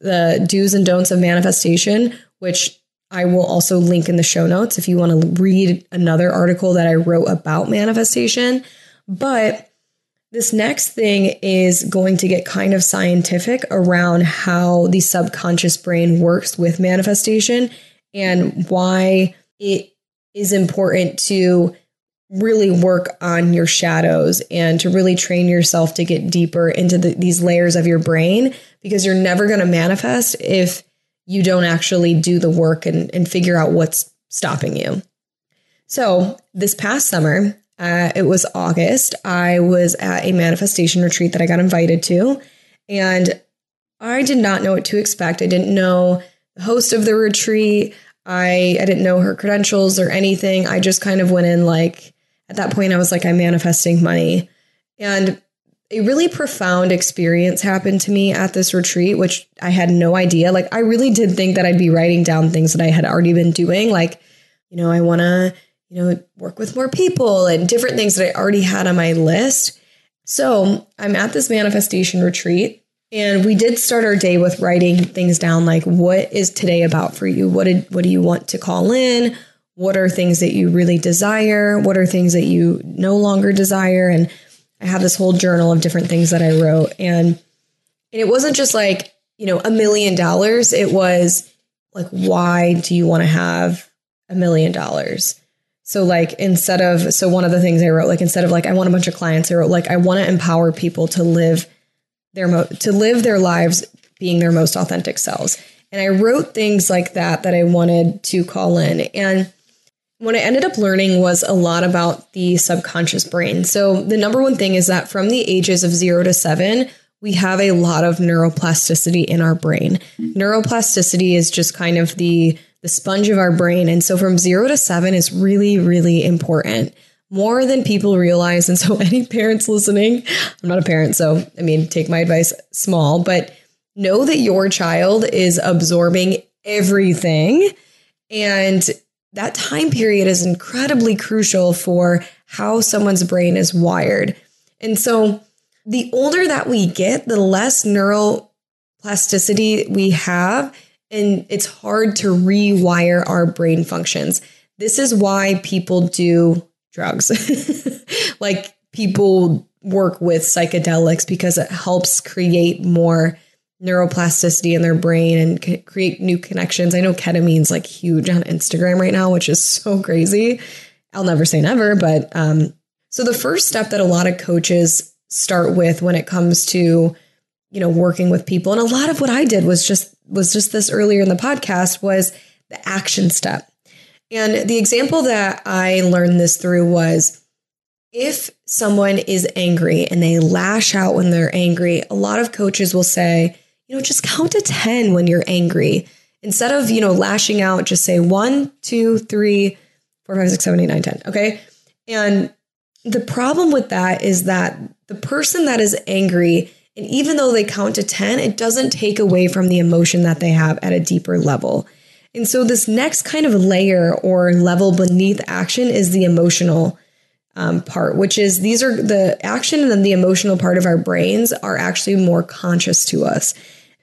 the do's and don'ts of manifestation, which I will also link in the show notes if you want to read another article that I wrote about manifestation. But this next thing is going to get kind of scientific around how the subconscious brain works with manifestation and why it is important to really work on your shadows and to really train yourself to get deeper into the, these layers of your brain because you're never going to manifest if you don't actually do the work and, and figure out what's stopping you. So, this past summer, uh, it was August. I was at a manifestation retreat that I got invited to, and I did not know what to expect. I didn't know the host of the retreat. I I didn't know her credentials or anything. I just kind of went in like at that point I was like I'm manifesting money. And a really profound experience happened to me at this retreat, which I had no idea. Like, I really did think that I'd be writing down things that I had already been doing. Like, you know, I want to, you know, work with more people and different things that I already had on my list. So I'm at this manifestation retreat and we did start our day with writing things down like what is today about for you? What did what do you want to call in? What are things that you really desire? What are things that you no longer desire? And I have this whole journal of different things that I wrote. And, and it wasn't just like, you know, a million dollars. It was like, why do you want to have a million dollars? So, like, instead of, so one of the things I wrote, like, instead of like, I want a bunch of clients, I wrote, like, I want to empower people to live their, mo- to live their lives being their most authentic selves. And I wrote things like that that I wanted to call in. And what I ended up learning was a lot about the subconscious brain. So, the number one thing is that from the ages of zero to seven, we have a lot of neuroplasticity in our brain. Neuroplasticity is just kind of the the sponge of our brain. And so from 0 to 7 is really really important. More than people realize and so any parents listening, I'm not a parent so I mean take my advice small, but know that your child is absorbing everything and that time period is incredibly crucial for how someone's brain is wired. And so the older that we get, the less neuroplasticity we have, and it's hard to rewire our brain functions. This is why people do drugs. like people work with psychedelics because it helps create more neuroplasticity in their brain and c- create new connections. I know ketamine's like huge on Instagram right now, which is so crazy. I'll never say never, but um, so the first step that a lot of coaches start with when it comes to you know working with people and a lot of what I did was just was just this earlier in the podcast was the action step. And the example that I learned this through was if someone is angry and they lash out when they're angry, a lot of coaches will say, you know, just count to 10 when you're angry. Instead of, you know, lashing out, just say one, two, three, four, five, six, seven, eight, nine, 10. Okay. And the problem with that is that the person that is angry, and even though they count to 10, it doesn't take away from the emotion that they have at a deeper level. And so, this next kind of layer or level beneath action is the emotional um, part, which is these are the action and then the emotional part of our brains are actually more conscious to us.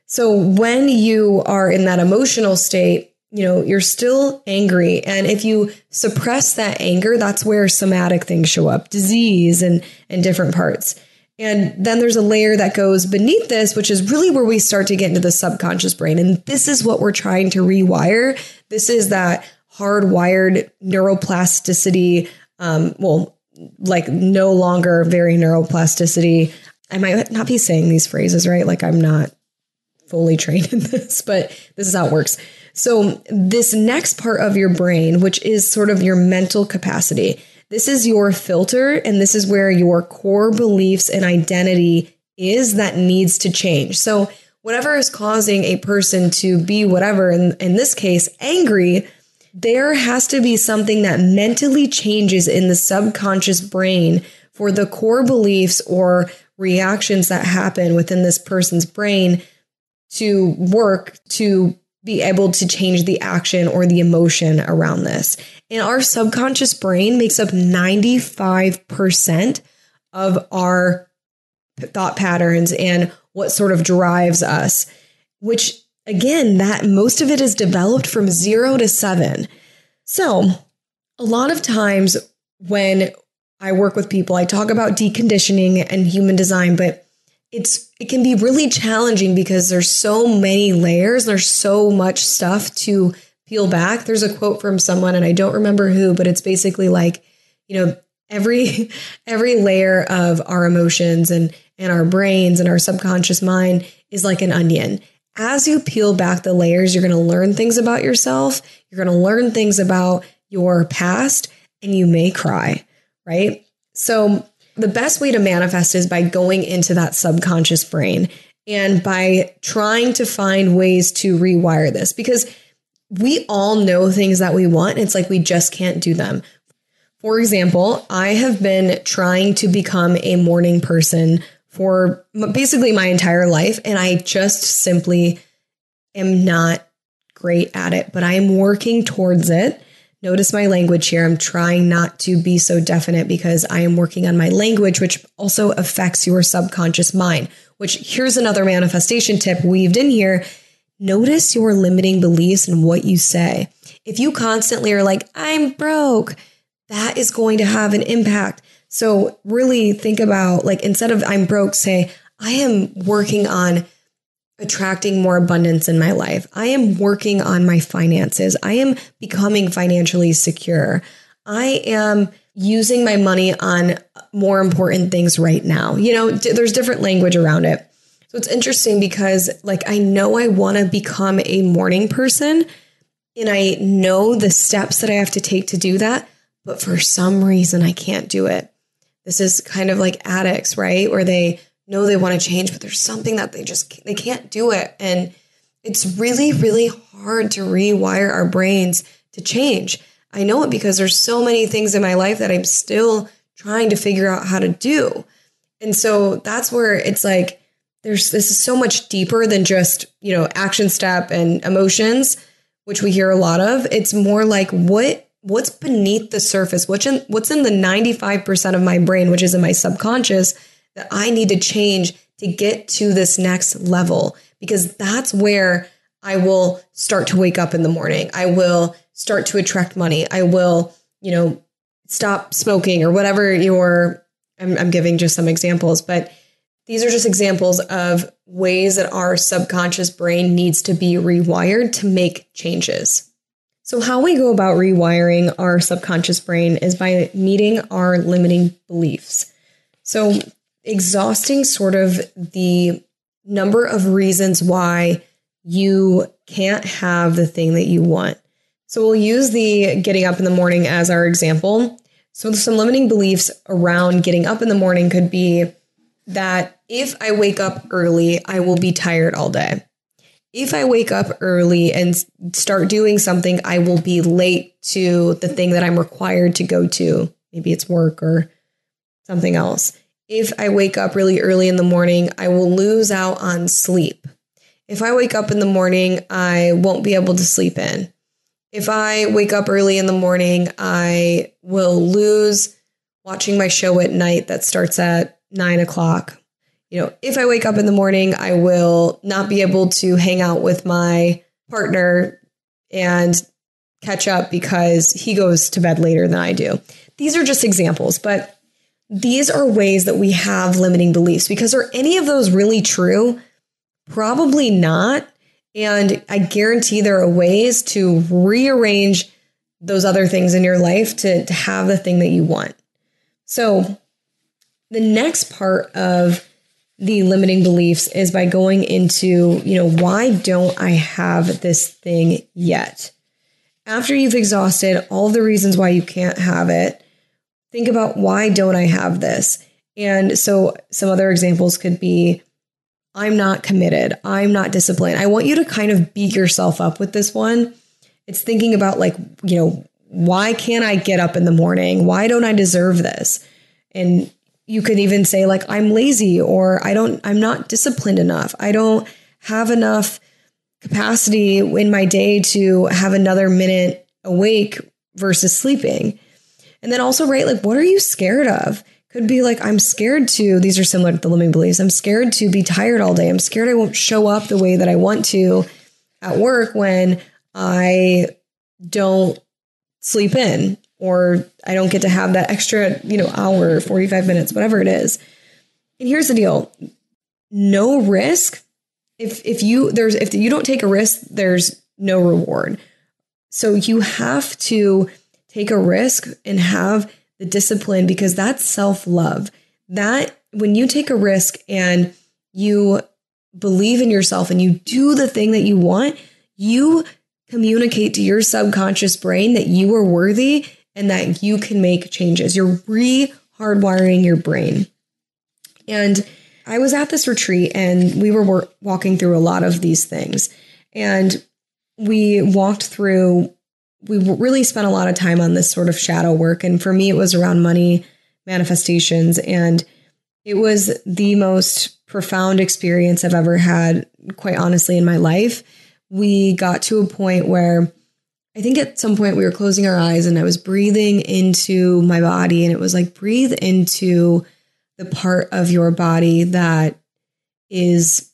So when you are in that emotional state, you know, you're still angry. And if you suppress that anger, that's where somatic things show up, disease and, and different parts. And then there's a layer that goes beneath this, which is really where we start to get into the subconscious brain. And this is what we're trying to rewire. This is that hardwired neuroplasticity. Um, well, like no longer very neuroplasticity. I might not be saying these phrases right. Like I'm not fully trained in this, but this is how it works. So, this next part of your brain, which is sort of your mental capacity, this is your filter, and this is where your core beliefs and identity is that needs to change. So, whatever is causing a person to be whatever, in, in this case, angry, there has to be something that mentally changes in the subconscious brain for the core beliefs or reactions that happen within this person's brain to work to be able to change the action or the emotion around this. And our subconscious brain makes up 95% of our thought patterns and what sort of drives us, which again, that most of it is developed from zero to seven. So, a lot of times when I work with people, I talk about deconditioning and human design, but it's it can be really challenging because there's so many layers, there's so much stuff to peel back. There's a quote from someone and I don't remember who, but it's basically like, you know, every every layer of our emotions and and our brains and our subconscious mind is like an onion as you peel back the layers, you're going to learn things about yourself. You're going to learn things about your past, and you may cry, right? So, the best way to manifest is by going into that subconscious brain and by trying to find ways to rewire this because we all know things that we want. It's like we just can't do them. For example, I have been trying to become a morning person for basically my entire life. And I just simply am not great at it, but I am working towards it. Notice my language here. I'm trying not to be so definite because I am working on my language, which also affects your subconscious mind. Which here's another manifestation tip weaved in here. Notice your limiting beliefs and what you say. If you constantly are like, I'm broke, that is going to have an impact. So, really think about like, instead of I'm broke, say, I am working on attracting more abundance in my life. I am working on my finances. I am becoming financially secure. I am using my money on more important things right now. You know, there's different language around it. So it's interesting because, like, I know I want to become a morning person and I know the steps that I have to take to do that, but for some reason I can't do it. This is kind of like addicts, right? Where they know they want to change, but there's something that they just they can't do it. And it's really, really hard to rewire our brains to change. I know it because there's so many things in my life that I'm still trying to figure out how to do. And so that's where it's like there's this is so much deeper than just, you know, action step and emotions, which we hear a lot of. It's more like what what's beneath the surface, what's in what's in the 95% of my brain, which is in my subconscious that I need to change to get to this next level because that's where I will start to wake up in the morning. I will start to attract money. I will, you know, stop smoking or whatever your I'm, I'm giving just some examples, but these are just examples of ways that our subconscious brain needs to be rewired to make changes. So, how we go about rewiring our subconscious brain is by meeting our limiting beliefs. So, exhausting sort of the number of reasons why you can't have the thing that you want. So we'll use the getting up in the morning as our example. So some limiting beliefs around getting up in the morning could be that if I wake up early, I will be tired all day. If I wake up early and start doing something, I will be late to the thing that I'm required to go to. Maybe it's work or something else if I wake up really early in the morning, I will lose out on sleep. If I wake up in the morning, I won't be able to sleep in. If I wake up early in the morning, I will lose watching my show at night that starts at nine o'clock. You know, if I wake up in the morning, I will not be able to hang out with my partner and catch up because he goes to bed later than I do. These are just examples, but these are ways that we have limiting beliefs because are any of those really true? Probably not. And I guarantee there are ways to rearrange those other things in your life to, to have the thing that you want. So, the next part of the limiting beliefs is by going into, you know, why don't I have this thing yet? After you've exhausted all the reasons why you can't have it, think about why don't I have this? And so some other examples could be I'm not committed. I'm not disciplined. I want you to kind of beat yourself up with this one. It's thinking about like, you know, why can't I get up in the morning? Why don't I deserve this? And you could even say like I'm lazy or I don't I'm not disciplined enough. I don't have enough capacity in my day to have another minute awake versus sleeping. And then also, write like, what are you scared of? Could be like, I'm scared to, these are similar to the limiting beliefs. I'm scared to be tired all day. I'm scared I won't show up the way that I want to at work when I don't sleep in or I don't get to have that extra, you know, hour, 45 minutes, whatever it is. And here's the deal. No risk. If if you there's if you don't take a risk, there's no reward. So you have to take a risk and have the discipline because that's self love. That when you take a risk and you believe in yourself and you do the thing that you want, you communicate to your subconscious brain that you are worthy and that you can make changes. You're re hardwiring your brain. And I was at this retreat and we were walking through a lot of these things. And we walked through we really spent a lot of time on this sort of shadow work. And for me, it was around money manifestations. And it was the most profound experience I've ever had, quite honestly, in my life. We got to a point where I think at some point we were closing our eyes and I was breathing into my body, and it was like, breathe into the part of your body that is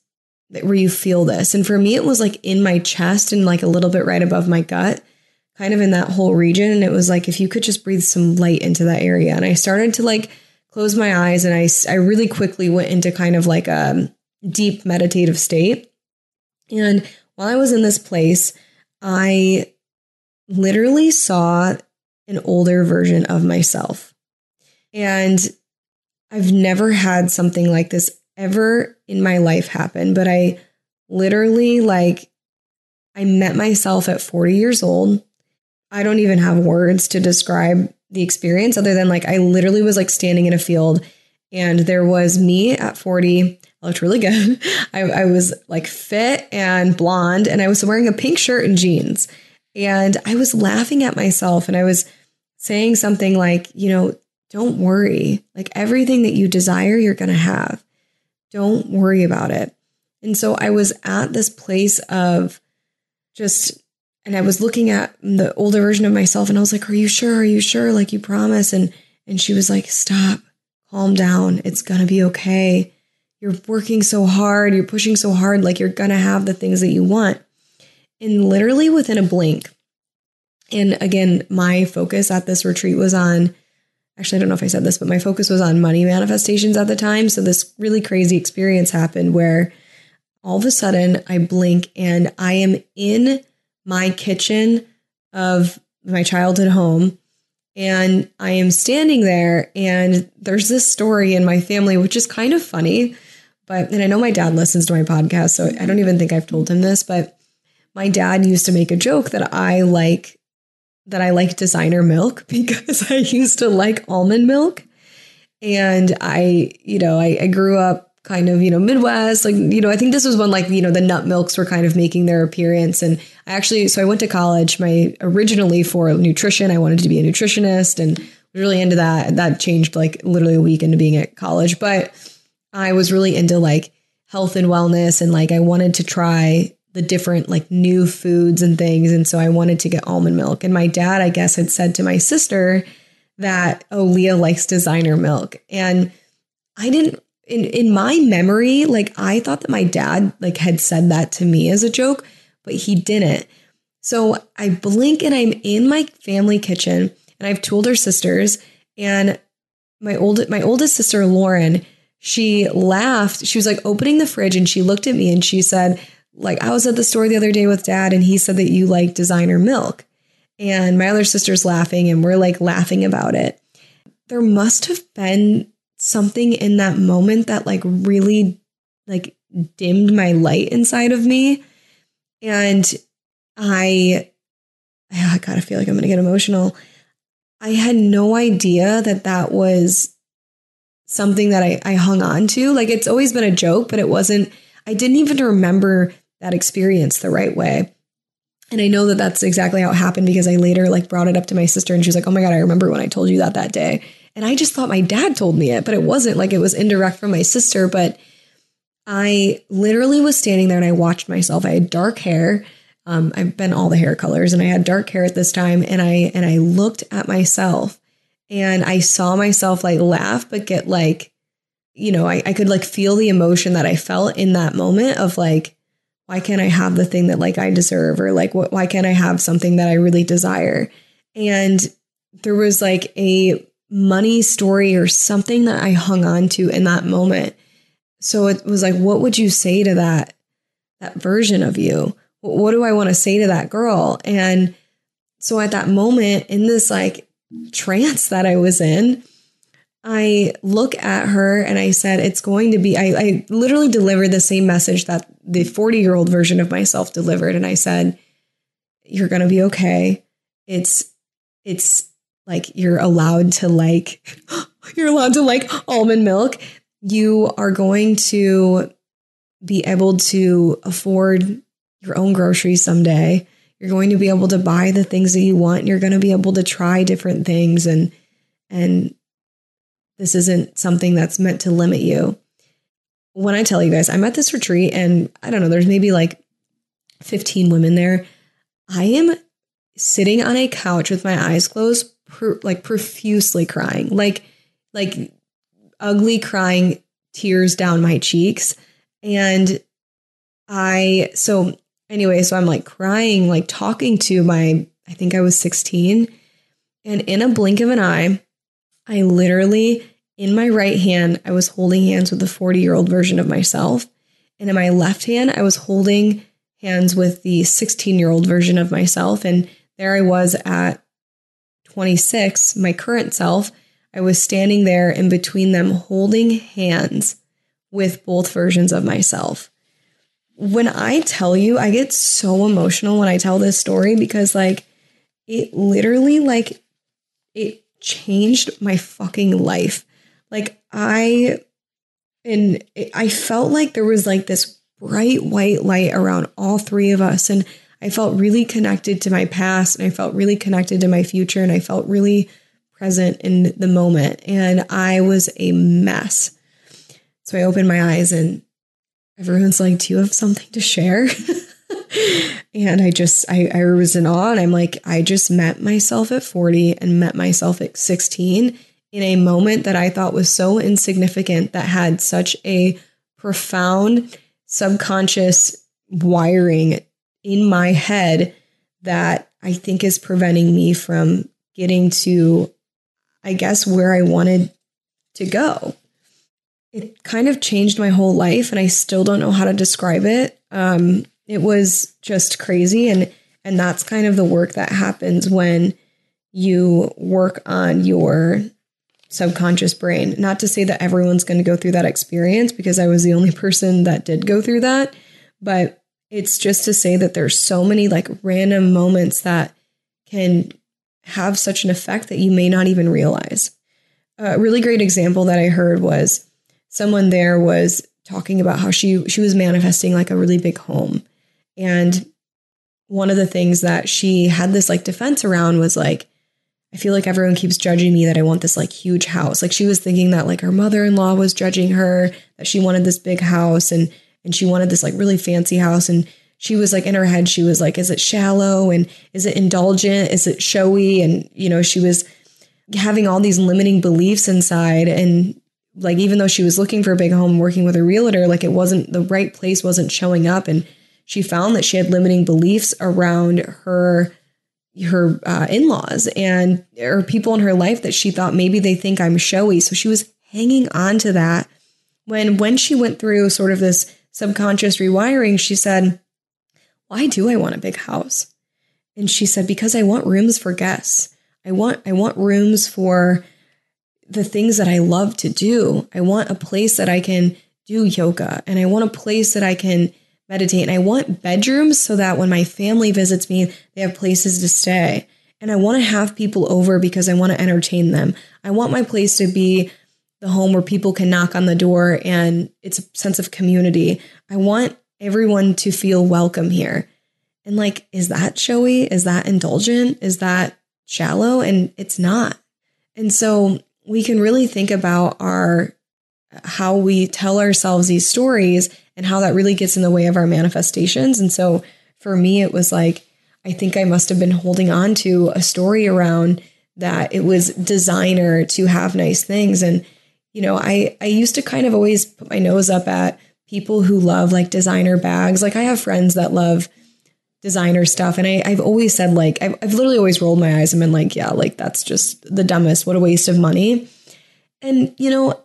where you feel this. And for me, it was like in my chest and like a little bit right above my gut, kind of in that whole region. And it was like, if you could just breathe some light into that area. And I started to like close my eyes and I, I really quickly went into kind of like a deep meditative state. And while I was in this place, I literally saw an older version of myself. And I've never had something like this ever in my life happen, but I literally like I met myself at 40 years old. I don't even have words to describe the experience other than like I literally was like standing in a field and there was me at 40. I looked really good. I, I was like fit and blonde and I was wearing a pink shirt and jeans. And I was laughing at myself and I was saying something like, you know, don't worry. Like everything that you desire, you're going to have. Don't worry about it. And so I was at this place of just, and I was looking at the older version of myself and I was like, Are you sure? Are you sure? Like you promise. And, and she was like, Stop, calm down. It's to be okay. You're working so hard. You're pushing so hard. Like you're to have the things that you want. And literally within a blink, and again, my focus at this retreat was on actually, I don't know if I said this, but my focus was on money manifestations at the time. So this really crazy experience happened where all of a sudden I blink and I am in my kitchen of my childhood home. And I am standing there, and there's this story in my family, which is kind of funny. But, and I know my dad listens to my podcast, so I don't even think I've told him this, but my dad used to make a joke that I like that I like designer milk because I used to like almond milk. And I, you know, I, I, grew up kind of, you know, Midwest. Like, you know, I think this was when like, you know, the nut milks were kind of making their appearance. And I actually, so I went to college, my originally for nutrition. I wanted to be a nutritionist and really into that. That changed like literally a week into being at college. But I was really into like health and wellness and like I wanted to try the different like new foods and things. And so I wanted to get almond milk. And my dad, I guess, had said to my sister that, oh, Leah likes designer milk. And I didn't in in my memory, like I thought that my dad like had said that to me as a joke, but he didn't. So I blink and I'm in my family kitchen and I've two older sisters and my old my oldest sister Lauren, she laughed. She was like opening the fridge and she looked at me and she said, like I was at the store the other day with dad and he said that you like designer milk. And my other sister's laughing and we're like laughing about it. There must have been something in that moment that like really like dimmed my light inside of me. And I I oh gotta feel like I'm gonna get emotional. I had no idea that that was something that I, I hung on to. Like it's always been a joke, but it wasn't, I didn't even remember that experience the right way. And I know that that's exactly how it happened because I later like brought it up to my sister and she was like, "Oh my god, I remember when I told you that that day." And I just thought my dad told me it, but it wasn't like it was indirect from my sister, but I literally was standing there and I watched myself. I had dark hair. Um, I've been all the hair colors and I had dark hair at this time and I and I looked at myself and I saw myself like laugh but get like you know, I, I could like feel the emotion that I felt in that moment of like why can't I have the thing that like I deserve or like what why can't I have something that I really desire? And there was like a money story or something that I hung on to in that moment. So it was like what would you say to that that version of you? What do I want to say to that girl? And so at that moment in this like trance that I was in, I look at her and I said, it's going to be, I, I literally delivered the same message that the 40 year old version of myself delivered. And I said, you're going to be okay. It's, it's like you're allowed to like, you're allowed to like almond milk. You are going to be able to afford your own groceries someday. You're going to be able to buy the things that you want. You're going to be able to try different things and, and this isn't something that's meant to limit you. When I tell you guys, I'm at this retreat and I don't know, there's maybe like 15 women there. I am sitting on a couch with my eyes closed, like profusely crying, like, like ugly crying tears down my cheeks. And I, so anyway, so I'm like crying, like talking to my, I think I was 16. And in a blink of an eye, I literally, in my right hand, I was holding hands with the 40 year old version of myself. And in my left hand, I was holding hands with the 16 year old version of myself. And there I was at 26, my current self. I was standing there in between them, holding hands with both versions of myself. When I tell you, I get so emotional when I tell this story because, like, it literally, like, it changed my fucking life. Like, I, and I felt like there was like this bright white light around all three of us. And I felt really connected to my past and I felt really connected to my future and I felt really present in the moment. And I was a mess. So I opened my eyes and everyone's like, Do you have something to share? and I just, I, I was in awe. And I'm like, I just met myself at 40 and met myself at 16 in a moment that I thought was so insignificant that had such a profound subconscious wiring in my head that I think is preventing me from getting to I guess, where I wanted to go. It kind of changed my whole life, and I still don't know how to describe it. Um, it was just crazy, and and that's kind of the work that happens when you work on your subconscious brain. Not to say that everyone's going to go through that experience because I was the only person that did go through that, but it's just to say that there's so many like random moments that can have such an effect that you may not even realize. A really great example that I heard was someone there was talking about how she she was manifesting like a really big home. And one of the things that she had this like defense around was like I feel like everyone keeps judging me that I want this like huge house. Like she was thinking that like her mother-in-law was judging her that she wanted this big house and and she wanted this like really fancy house and she was like in her head she was like is it shallow? And is it indulgent? Is it showy? And you know she was having all these limiting beliefs inside. And like even though she was looking for a big home working with a realtor like it wasn't the right place wasn't showing up. And she found that she had limiting beliefs around her her uh, in-laws and or people in her life that she thought maybe they think I'm showy. So she was hanging on to that. When when she went through sort of this subconscious rewiring she said why do I want a big house? And she said, because I want rooms for guests. I want, I want rooms for the things that I love to do. I want a place that I can do yoga and I want a place that I can meditate. And I want bedrooms so that when my family visits me, they have places to stay. And I want to have people over because I want to entertain them. I want my place to be the home where people can knock on the door and it's a sense of community. I want everyone to feel welcome here. And like, is that showy? Is that indulgent? Is that shallow? And it's not. And so we can really think about our how we tell ourselves these stories and how that really gets in the way of our manifestations. And so for me, it was like, I think I must have been holding on to a story around that it was designer to have nice things. And, you know, I, I used to kind of always put my nose up at people who love like designer bags. Like I have friends that love designer stuff. And I, have always said like, I've, I've literally always rolled my eyes and been like, yeah, like that's just the dumbest. What a waste of money. And, you know,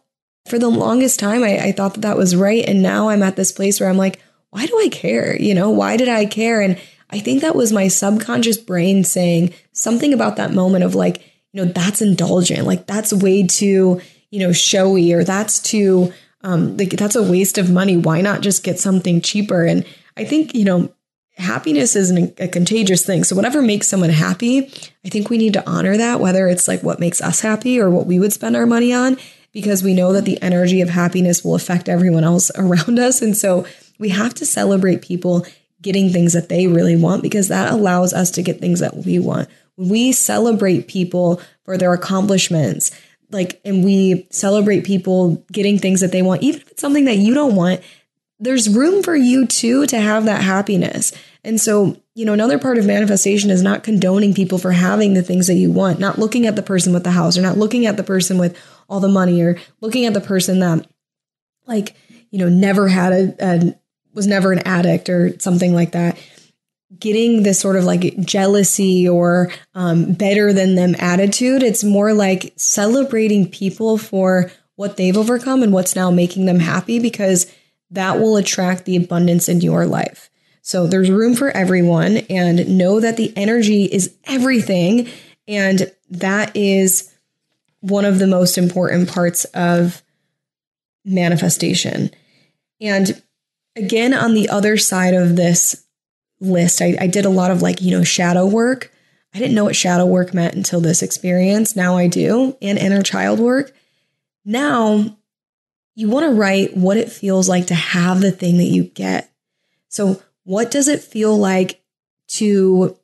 for the longest time, I, I thought that that was right. And now I'm at this place where I'm like, why do I care? You know, why did I care? And I think that was my subconscious brain saying something about that moment of like, you know, that's indulgent. Like that's way too, you know, showy or that's too um, like that's a waste of money. Why not just get something cheaper? And I think, you know, happiness is an, a contagious thing. So whatever makes someone happy, I think we need to honor that, whether it's like what makes us happy or what we would spend our money on, because we know that the energy of happiness will affect everyone else around us. And so we have to celebrate people getting things that they really want because that allows us to get things that we want. We celebrate people for their accomplishments like and we celebrate people getting things that they want even if it's something that you don't want there's room for you too to have that happiness. And so you know another part of manifestation is not condoning people for having the things that you want not looking at the person with the house or not looking at the person with all the money or looking at the person that like you know never had a, a was never an addict or something like that getting this sort of like jealousy or um, better than them attitude. It's more like celebrating people for what they've overcome and what's now making them happy because that will attract the abundance in your life. So there's room for everyone and know that the energy is everything. And that is one of the most important parts of manifestation. And again, on the other side of this list. I, I did a lot of like, you know, shadow work. I didn't know what shadow work meant until this experience. Now I do, and inner child work. Now you want to write what it feels like to have the thing that you get. So, what does it feel like to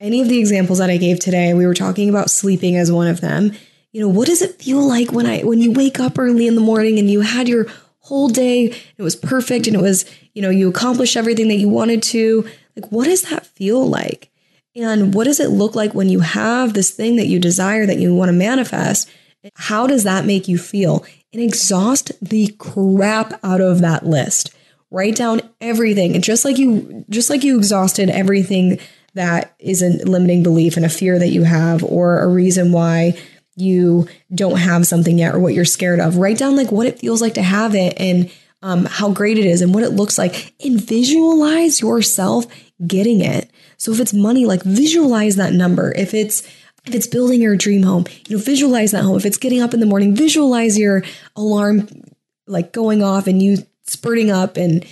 any of the examples that I gave today? We were talking about sleeping as one of them. You know, what does it feel like when I when you wake up early in the morning and you had your whole day, it was perfect and it was, you know, you accomplished everything that you wanted to. Like, what does that feel like? And what does it look like when you have this thing that you desire that you want to manifest? How does that make you feel? And exhaust the crap out of that list. Write down everything. And just like you just like you exhausted everything that is a limiting belief and a fear that you have or a reason why you don't have something yet or what you're scared of. Write down like what it feels like to have it and um, how great it is and what it looks like and visualize yourself getting it. So if it's money, like visualize that number. If it's if it's building your dream home, you know, visualize that home. If it's getting up in the morning, visualize your alarm like going off and you spurting up and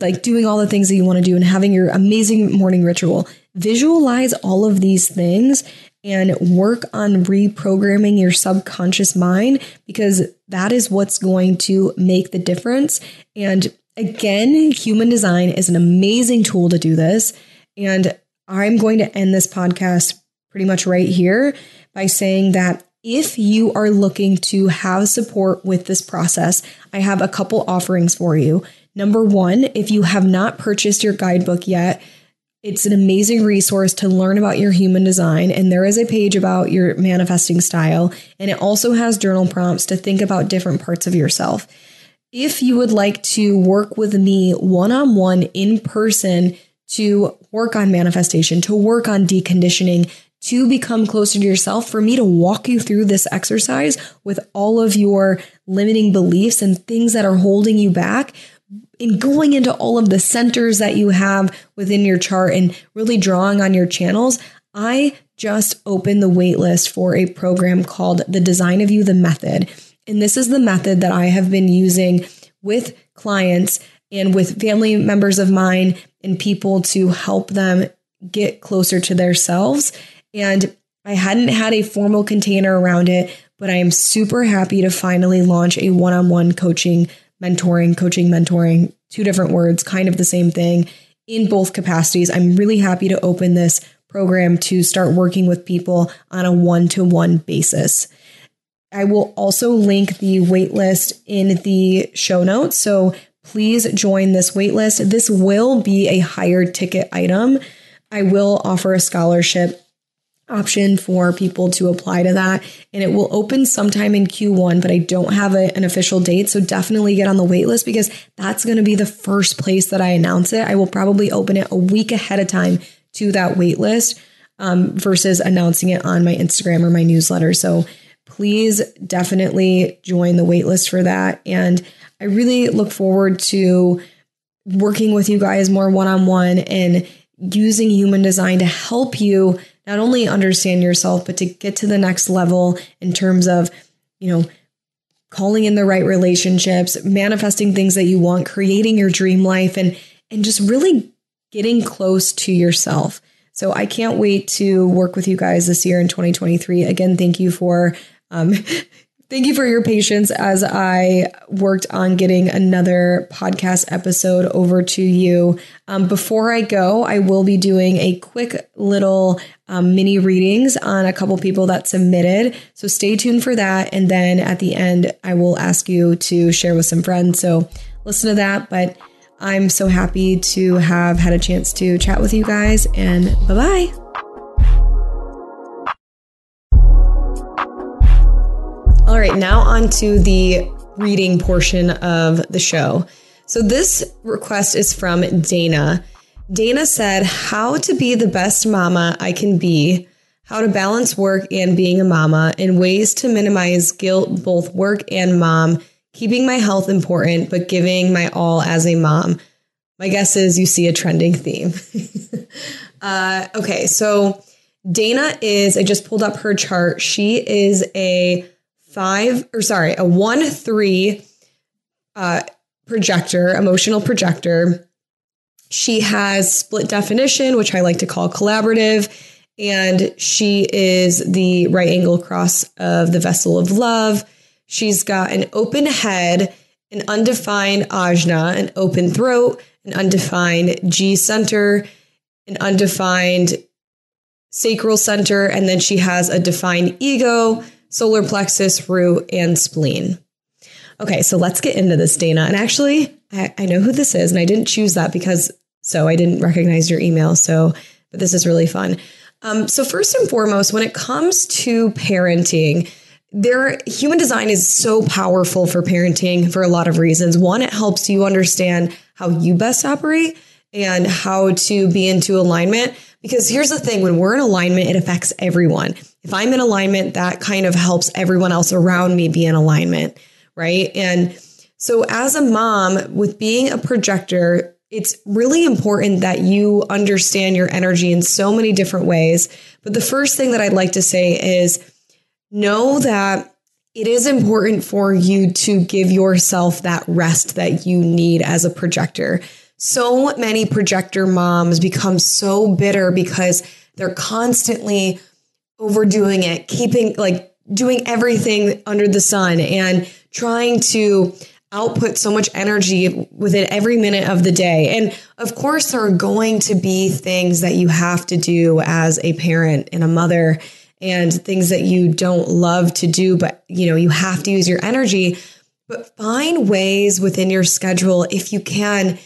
like doing all the things that you want to do and having your amazing morning ritual. Visualize all of these things and work on reprogramming your subconscious mind because that is what's going to make the difference. And again, human design is an amazing tool to do this. And I'm going to end this podcast pretty much right here by saying that if you are looking to have support with this process, I have a couple offerings for you. Number one, if you have not purchased your guidebook yet, it's an amazing resource to learn about your human design. And there is a page about your manifesting style. And it also has journal prompts to think about different parts of yourself. If you would like to work with me one on one in person to work on manifestation, to work on deconditioning, to become closer to yourself, for me to walk you through this exercise with all of your limiting beliefs and things that are holding you back, in going into all of the centers that you have within your chart and really drawing on your channels, I just opened the waitlist for a program called The Design of You, the Method. And this is the method that I have been using with clients and with family members of mine and people to help them get closer to themselves. And I hadn't had a formal container around it, but I am super happy to finally launch a one on one coaching mentoring, coaching, mentoring, two different words, kind of the same thing in both capacities. I'm really happy to open this program to start working with people on a one to one basis. I will also link the waitlist in the show notes. So please join this waitlist. This will be a higher ticket item. I will offer a scholarship option for people to apply to that. And it will open sometime in Q1, but I don't have a, an official date. So definitely get on the wait list because that's going to be the first place that I announce it. I will probably open it a week ahead of time to that wait list um, versus announcing it on my Instagram or my newsletter. So please definitely join the wait list for that. And I really look forward to working with you guys more one on one and using human design to help you not only understand yourself, but to get to the next level in terms of, you know, calling in the right relationships, manifesting things that you want, creating your dream life, and and just really getting close to yourself. So I can't wait to work with you guys this year in 2023. Again, thank you for um, thank you for your patience as I worked on getting another podcast episode over to you. Um, before I go, I will be doing a quick little um, mini readings on a couple people that submitted. So stay tuned for that. And then at the end, I will ask you to share with some friends. So listen to that. But I'm so happy to have had a chance to chat with you guys. And bye bye. All right, now on to the reading portion of the show. So this request is from Dana. Dana said, How to be the best mama I can be, how to balance work and being a mama, and ways to minimize guilt, both work and mom, keeping my health important, but giving my all as a mom. My guess is you see a trending theme. uh, okay, so Dana is, I just pulled up her chart. She is a five, or sorry, a one three uh, projector, emotional projector. She has split definition, which I like to call collaborative, and she is the right angle cross of the vessel of love. She's got an open head, an undefined ajna, an open throat, an undefined G center, an undefined sacral center, and then she has a defined ego, solar plexus, root, and spleen. Okay, so let's get into this, Dana. And actually, I, I, know who this is, and I didn't choose that because so I didn't recognize your email. So, but this is really fun. Um, so, first and foremost, when it comes to parenting, there human design is so powerful for parenting for a lot of reasons. One, it helps you understand how you best operate and how to be into alignment. Because here's the thing when we're in alignment, it affects everyone. If I'm in alignment, that kind of helps everyone else around me be in alignment, right? And so, as a mom, with being a projector, it's really important that you understand your energy in so many different ways. But the first thing that I'd like to say is know that it is important for you to give yourself that rest that you need as a projector. So many projector moms become so bitter because they're constantly overdoing it, keeping like doing everything under the sun and trying to output so much energy within every minute of the day. And of course, there are going to be things that you have to do as a parent and a mother and things that you don't love to do, but you know, you have to use your energy. But find ways within your schedule if you can,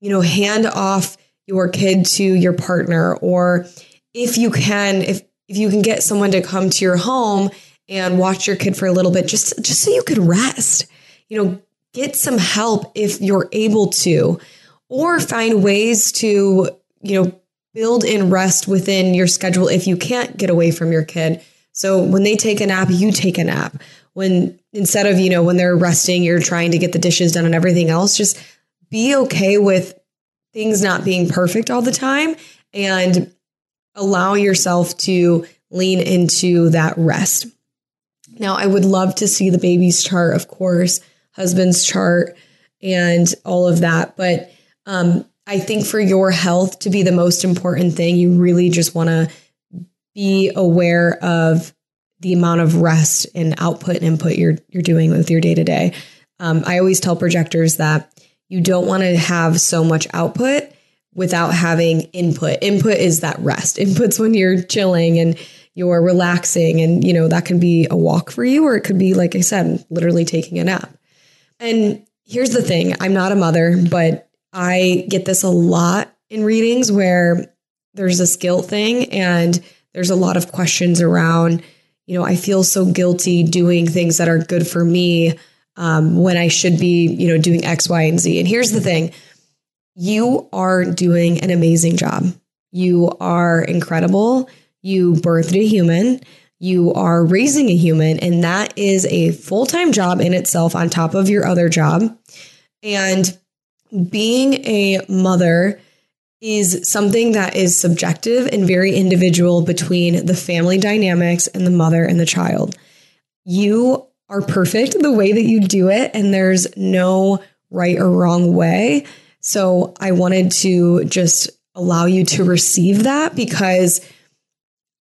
you know, hand off your kid to your partner or if you can if if you can get someone to come to your home and watch your kid for a little bit just just so you could rest you know get some help if you're able to or find ways to you know build in rest within your schedule if you can't get away from your kid. So when they take a nap you take a nap. When instead of you know when they're resting you're trying to get the dishes done and everything else just be okay with things not being perfect all the time and allow yourself to lean into that rest. Now, I would love to see the baby's chart, of course, husband's chart, and all of that. But um, I think for your health to be the most important thing, you really just want to be aware of the amount of rest and output and input you're you're doing with your day to day. I always tell projectors that you don't want to have so much output without having input. Input is that rest. Input's when you're chilling and you're relaxing and you know that can be a walk for you or it could be like I said literally taking a nap. And here's the thing, I'm not a mother, but I get this a lot in readings where there's this guilt thing and there's a lot of questions around you know, I feel so guilty doing things that are good for me um, when I should be, you know, doing X, Y, and Z. And here's the thing you are doing an amazing job. You are incredible. You birthed a human. You are raising a human, and that is a full time job in itself on top of your other job. And being a mother is something that is subjective and very individual between the family dynamics and the mother and the child. You are perfect the way that you do it, and there's no right or wrong way. So I wanted to just allow you to receive that because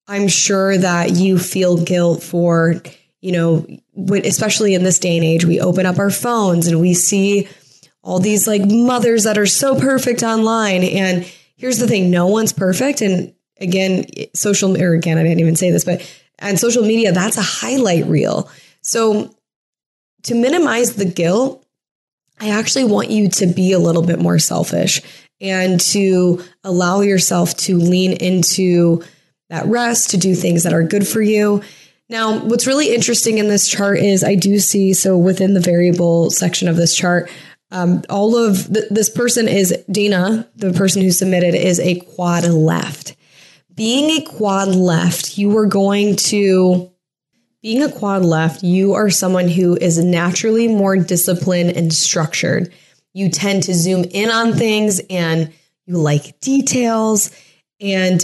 I'm sure that you feel guilt for, you know, especially in this day and age, we open up our phones and we see all these like mothers that are so perfect online. And here's the thing no one's perfect. And again, social, or again, I didn't even say this, but on social media, that's a highlight reel. So to minimize the guilt, I actually want you to be a little bit more selfish and to allow yourself to lean into that rest, to do things that are good for you. Now, what's really interesting in this chart is I do see, so within the variable section of this chart, um, all of th- this person is Dana, the person who submitted, is a quad left. Being a quad left, you are going to, being a quad left, you are someone who is naturally more disciplined and structured. You tend to zoom in on things and you like details. And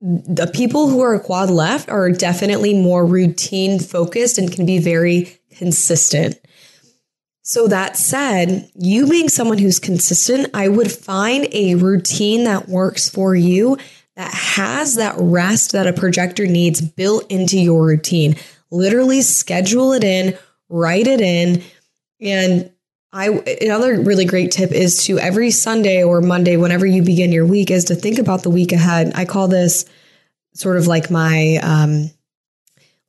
the people who are quad left are definitely more routine focused and can be very consistent. So that said, you being someone who's consistent, I would find a routine that works for you that has that rest that a projector needs built into your routine. Literally schedule it in, write it in. And I another really great tip is to every Sunday or Monday whenever you begin your week is to think about the week ahead. I call this sort of like my um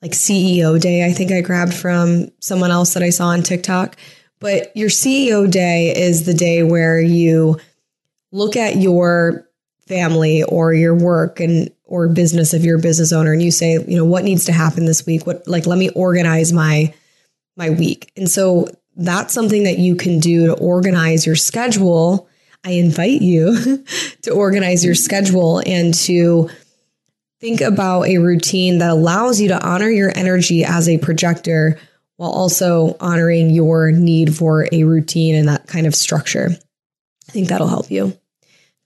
like CEO day I think I grabbed from someone else that I saw on TikTok but your CEO day is the day where you look at your family or your work and or business if you're a business owner and you say, you know, what needs to happen this week? What like let me organize my my week. And so that's something that you can do to organize your schedule. I invite you to organize your schedule and to think about a routine that allows you to honor your energy as a projector while also honoring your need for a routine and that kind of structure. I think that'll help you.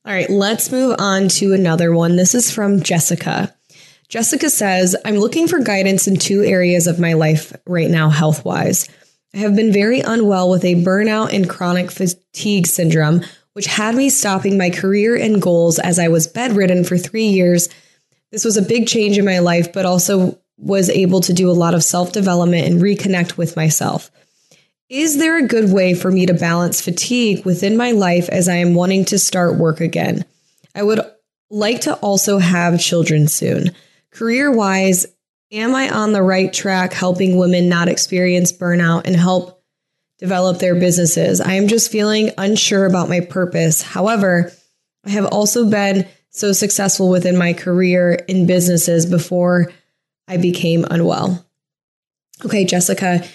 All right, let's move on to another one. This is from Jessica. Jessica says, I'm looking for guidance in two areas of my life right now, health wise. I have been very unwell with a burnout and chronic fatigue syndrome, which had me stopping my career and goals as I was bedridden for three years. This was a big change in my life, but also was able to do a lot of self development and reconnect with myself. Is there a good way for me to balance fatigue within my life as I am wanting to start work again? I would like to also have children soon. Career wise, am I on the right track helping women not experience burnout and help develop their businesses? I am just feeling unsure about my purpose. However, I have also been so successful within my career in businesses before I became unwell. Okay, Jessica,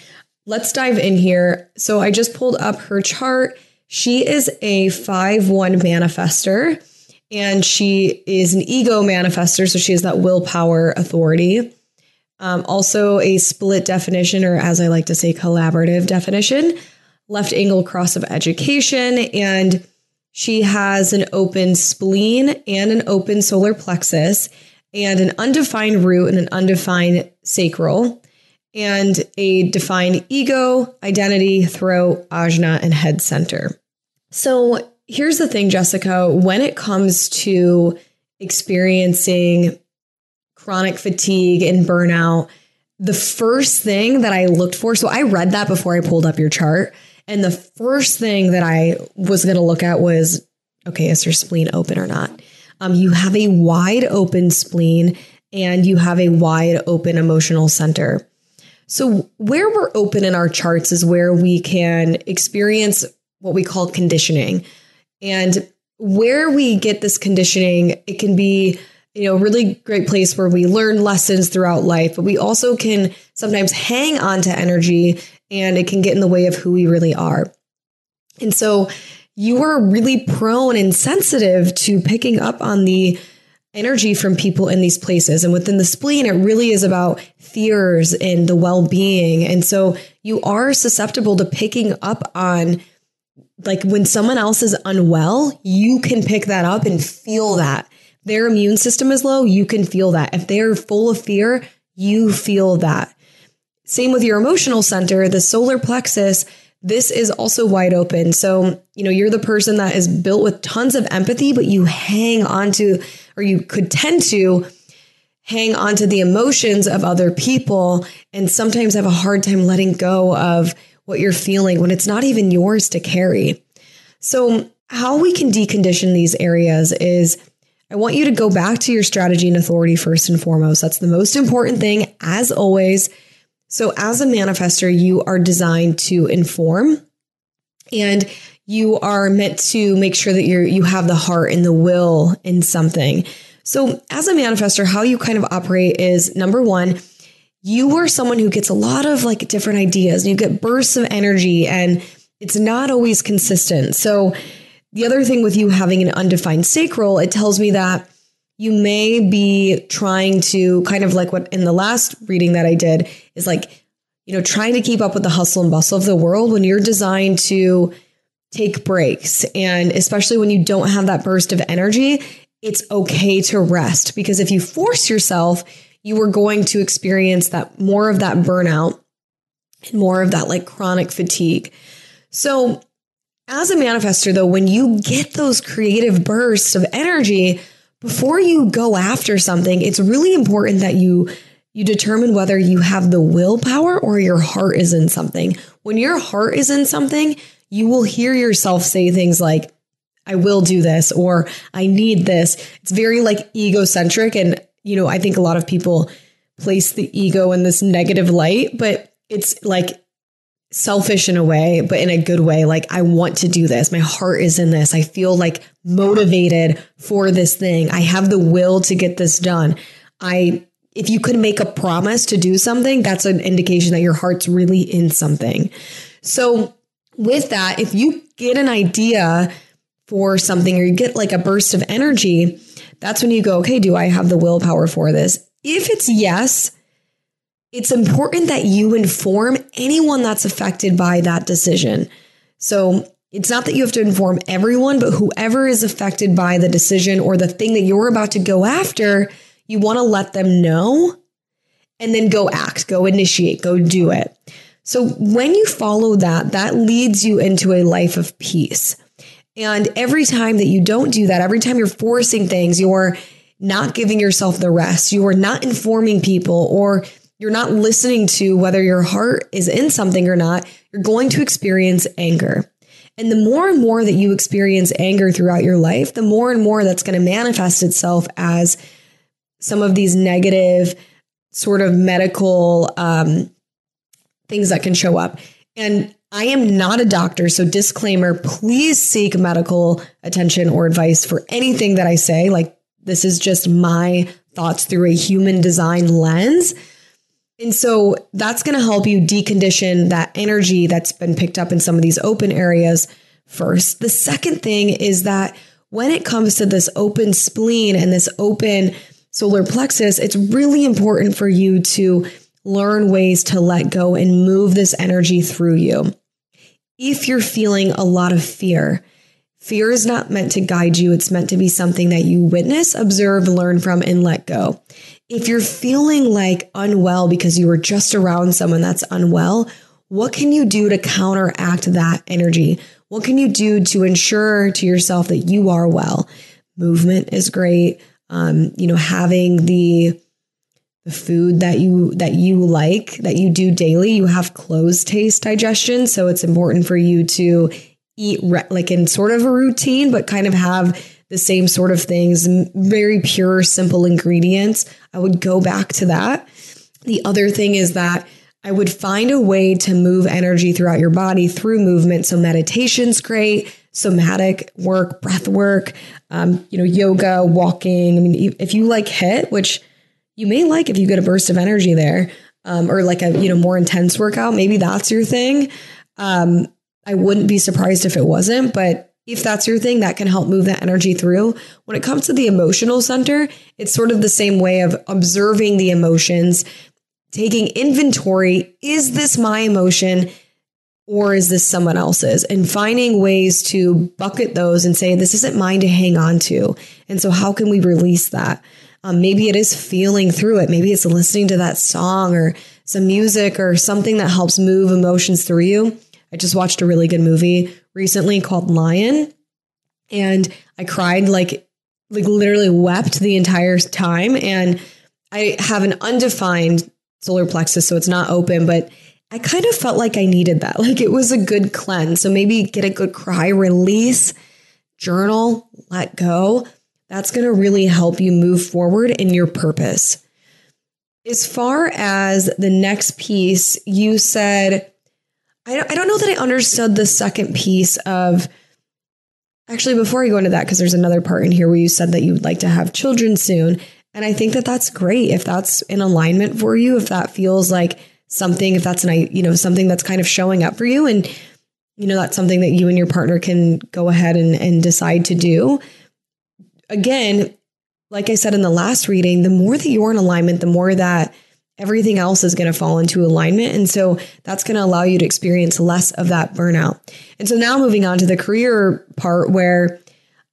let's dive in here. So I just pulled up her chart. She is a 5 1 manifester and she is an ego manifester. So she has that willpower authority. Um, also, a split definition, or as I like to say, collaborative definition, left angle cross of education. And she has an open spleen and an open solar plexus and an undefined root and an undefined sacral, and a defined ego, identity, throat, ajna, and head center. So here's the thing, Jessica, when it comes to experiencing chronic fatigue and burnout, the first thing that I looked for, so I read that before I pulled up your chart. And the first thing that I was going to look at was okay, is your spleen open or not? Um, you have a wide open spleen and you have a wide open emotional center. So, where we're open in our charts is where we can experience what we call conditioning. And where we get this conditioning, it can be you know, a really great place where we learn lessons throughout life, but we also can sometimes hang on to energy and it can get in the way of who we really are. And so you are really prone and sensitive to picking up on the energy from people in these places. And within the spleen, it really is about fears and the well being. And so you are susceptible to picking up on, like, when someone else is unwell, you can pick that up and feel that. Their immune system is low, you can feel that. If they're full of fear, you feel that. Same with your emotional center, the solar plexus this is also wide open. So, you know, you're the person that is built with tons of empathy, but you hang on to, or you could tend to hang on to the emotions of other people and sometimes have a hard time letting go of what you're feeling when it's not even yours to carry. So, how we can decondition these areas is I want you to go back to your strategy and authority first and foremost. That's the most important thing, as always. So, as a manifester, you are designed to inform and you are meant to make sure that you're you have the heart and the will in something. So, as a manifester, how you kind of operate is number one, you are someone who gets a lot of like different ideas and you get bursts of energy and it's not always consistent. So, the other thing with you having an undefined sacral, it tells me that you may be trying to kind of like what in the last reading that I did is like, you know, trying to keep up with the hustle and bustle of the world when you're designed to take breaks. And especially when you don't have that burst of energy, it's okay to rest because if you force yourself, you are going to experience that more of that burnout and more of that like chronic fatigue. So as a manifester, though, when you get those creative bursts of energy, before you go after something, it's really important that you you determine whether you have the willpower or your heart is in something. When your heart is in something, you will hear yourself say things like, I will do this or I need this. It's very like egocentric. And, you know, I think a lot of people place the ego in this negative light, but it's like selfish in a way, but in a good way. Like, I want to do this. My heart is in this. I feel like motivated for this thing. I have the will to get this done. I, if you could make a promise to do something, that's an indication that your heart's really in something. So, with that, if you get an idea for something or you get like a burst of energy, that's when you go, okay, do I have the willpower for this? If it's yes, it's important that you inform anyone that's affected by that decision. So it's not that you have to inform everyone, but whoever is affected by the decision or the thing that you're about to go after, you want to let them know and then go act, go initiate, go do it. So when you follow that, that leads you into a life of peace. And every time that you don't do that, every time you're forcing things, you're not giving yourself the rest, you are not informing people, or you're not listening to whether your heart is in something or not, you're going to experience anger. And the more and more that you experience anger throughout your life, the more and more that's going to manifest itself as some of these negative sort of medical um, things that can show up. And I am not a doctor, so disclaimer, please seek medical attention or advice for anything that I say. Like, this is just my thoughts through a human design lens. And so that's going to help you decondition that energy that's been picked up in some of these open areas first. The second thing is that when it comes to this open spleen and this open solar plexus, it's really important for you to learn ways to let go and move this energy through you. If you're feeling a lot of fear, fear is not meant to guide you. It's meant to be something that you witness, observe, learn from, and let go if you're feeling like unwell because you were just around someone that's unwell, what can you do to counteract that energy? What can you do to ensure to yourself that you are well? Movement is great. Um, you know, having the the food that you that you like that you do daily. You have closed taste digestion, so it's important for you to eat re- like in sort of a routine, but kind of have the same sort of things, very pure, simple ingredients. I would go back to that. The other thing is that I would find a way to move energy throughout your body through movement. So meditation's great, somatic work, breath work, um, you know, yoga, walking. I mean, if you like HIIT, which you may like if you get a burst of energy there, um, or like a you know more intense workout, maybe that's your thing. Um, I wouldn't be surprised if it wasn't, but if that's your thing, that can help move that energy through. When it comes to the emotional center, it's sort of the same way of observing the emotions, taking inventory. Is this my emotion? Or is this someone else's? And finding ways to bucket those and say, this isn't mine to hang on to. And so, how can we release that? Um, maybe it is feeling through it. Maybe it's listening to that song or some music or something that helps move emotions through you. I just watched a really good movie recently called Lion, and I cried like like literally wept the entire time. And I have an undefined solar plexus, so it's not open, but I kind of felt like I needed that. Like it was a good cleanse. So maybe get a good cry, release, journal, let go. That's going to really help you move forward in your purpose. As far as the next piece, you said, I I don't know that I understood the second piece of. Actually, before I go into that, because there's another part in here where you said that you'd like to have children soon. And I think that that's great if that's in alignment for you, if that feels like something, if that's an, you know, something that's kind of showing up for you. And, you know, that's something that you and your partner can go ahead and, and decide to do. Again, like I said in the last reading, the more that you're in alignment, the more that everything else is going to fall into alignment. And so that's going to allow you to experience less of that burnout. And so now moving on to the career part where,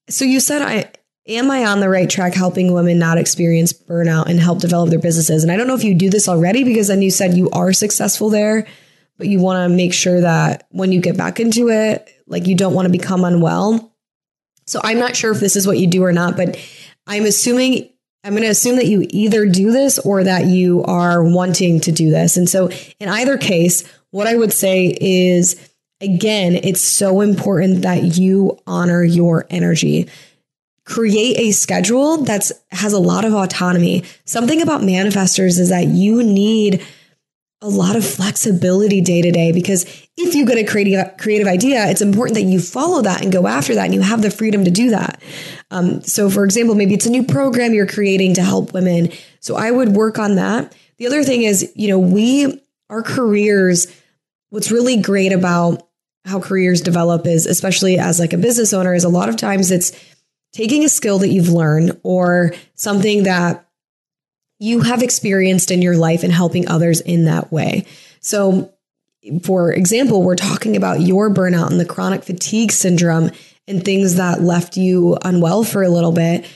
so you said, I, am I on the right track helping women not experience burnout and help develop their businesses? And I don't know if you do this already because then you said you are successful there, but you want to make sure that when you get back into it, like you don't want to become unwell. So I'm not sure if this is what you do or not, but I'm assuming I'm going to assume that you either do this or that you are wanting to do this. And so in either case, what I would say is again, it's so important that you honor your energy. Create a schedule that's has a lot of autonomy. Something about manifestors is that you need a lot of flexibility day to day because if you get a creative creative idea, it's important that you follow that and go after that, and you have the freedom to do that. Um, so, for example, maybe it's a new program you're creating to help women. So, I would work on that. The other thing is, you know, we our careers. What's really great about how careers develop is, especially as like a business owner, is a lot of times it's taking a skill that you've learned or something that you have experienced in your life and helping others in that way. So, for example, we're talking about your burnout and the chronic fatigue syndrome and things that left you unwell for a little bit.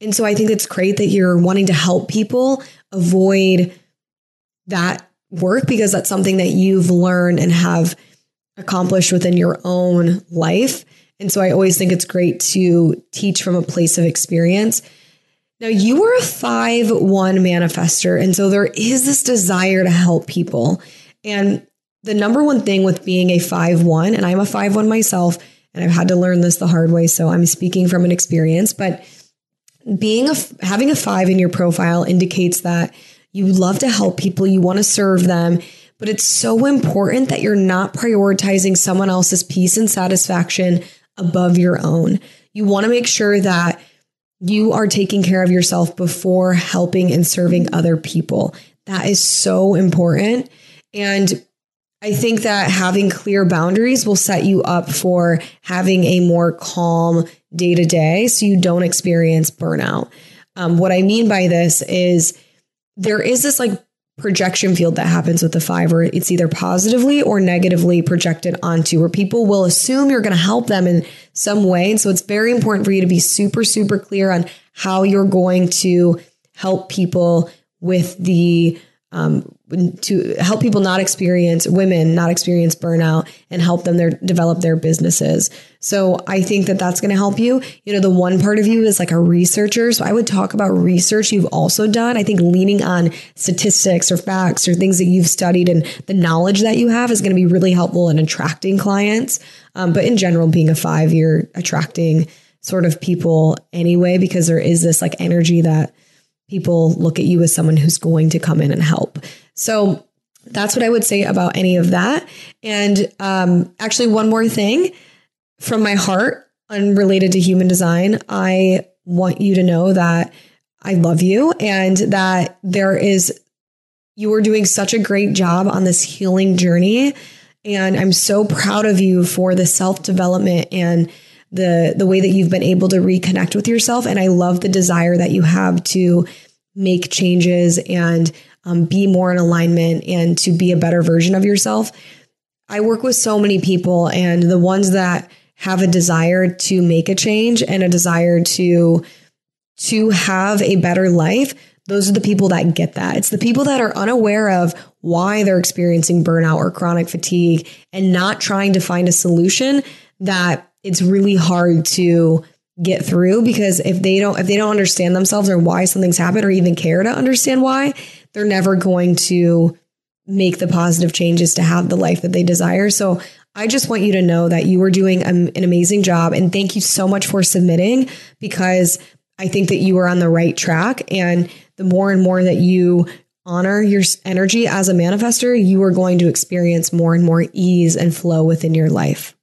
And so I think it's great that you're wanting to help people avoid that work because that's something that you've learned and have accomplished within your own life. And so I always think it's great to teach from a place of experience now, you are a 5 1 manifester. And so there is this desire to help people. And the number one thing with being a 5 1, and I'm a 5 1 myself, and I've had to learn this the hard way. So I'm speaking from an experience, but being a having a 5 in your profile indicates that you love to help people, you want to serve them, but it's so important that you're not prioritizing someone else's peace and satisfaction above your own. You want to make sure that you are taking care of yourself before helping and serving other people. That is so important. And I think that having clear boundaries will set you up for having a more calm day to day so you don't experience burnout. Um, what I mean by this is there is this like projection field that happens with the five where it's either positively or negatively projected onto where people will assume you're going to help them in some way. And so it's very important for you to be super super clear on how you're going to help people with the um, to help people not experience women not experience burnout and help them their develop their businesses. So i think that that's going to help you. You know the one part of you is like a researcher. So i would talk about research you've also done. I think leaning on statistics or facts or things that you've studied and the knowledge that you have is going to be really helpful in attracting clients um, but in general being a five you're attracting sort of people anyway because there is this like energy that people look at you as someone who's going to come in and help. So that's what I would say about any of that. And um, actually, one more thing from my heart, unrelated to human design, I want you to know that I love you and that there is, you are doing such a great job on this healing journey. And I'm so proud of you for the self development and the the way that you've been able to reconnect with yourself and I love the desire that you have to make changes and um, be more in alignment and to be a better version of yourself. I work with so many people, and the ones that have a desire to make a change and a desire to to have a better life those are the people that get that it's the people that are unaware of why they're experiencing burnout or chronic fatigue and not trying to find a solution that it's really hard to get through because if they don't if they don't understand themselves or why something's happened or even care to understand why, they're never going to make the positive changes to have the life that they desire. So I just want you to know that you are doing an amazing job and thank you so much for submitting because I think that you are on the right track and the more and more that you honor your energy as a manifester, you are going to experience more and more ease and flow within your life.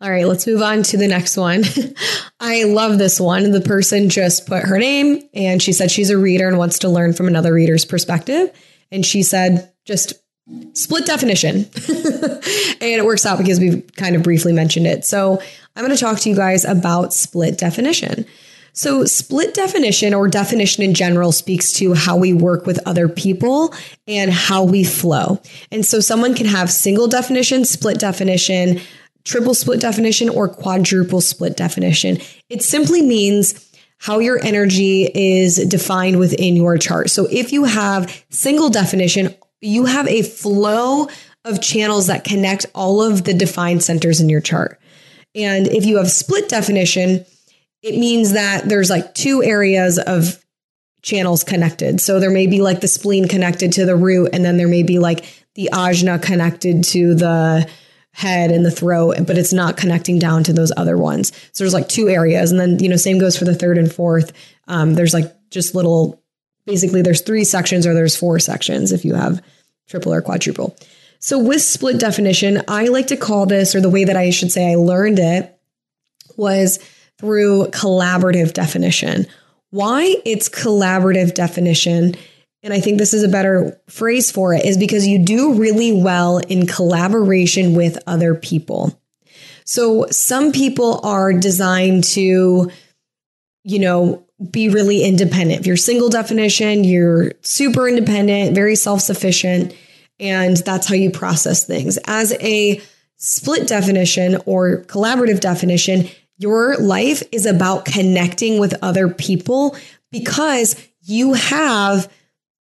All right, let's move on to the next one. I love this one. The person just put her name and she said she's a reader and wants to learn from another reader's perspective. And she said, just split definition. and it works out because we've kind of briefly mentioned it. So I'm going to talk to you guys about split definition. So, split definition or definition in general speaks to how we work with other people and how we flow. And so, someone can have single definition, split definition, triple split definition, or quadruple split definition. It simply means how your energy is defined within your chart. So, if you have single definition, you have a flow of channels that connect all of the defined centers in your chart. And if you have split definition, it means that there's like two areas of channels connected. So there may be like the spleen connected to the root, and then there may be like the ajna connected to the head and the throat, but it's not connecting down to those other ones. So there's like two areas. And then, you know, same goes for the third and fourth. Um, there's like just little, basically, there's three sections or there's four sections if you have triple or quadruple. So with split definition, I like to call this, or the way that I should say I learned it was through collaborative definition. Why it's collaborative definition, and I think this is a better phrase for it, is because you do really well in collaboration with other people. So some people are designed to, you know, be really independent. If you're single definition, you're super independent, very self sufficient, and that's how you process things. As a split definition or collaborative definition, your life is about connecting with other people because you have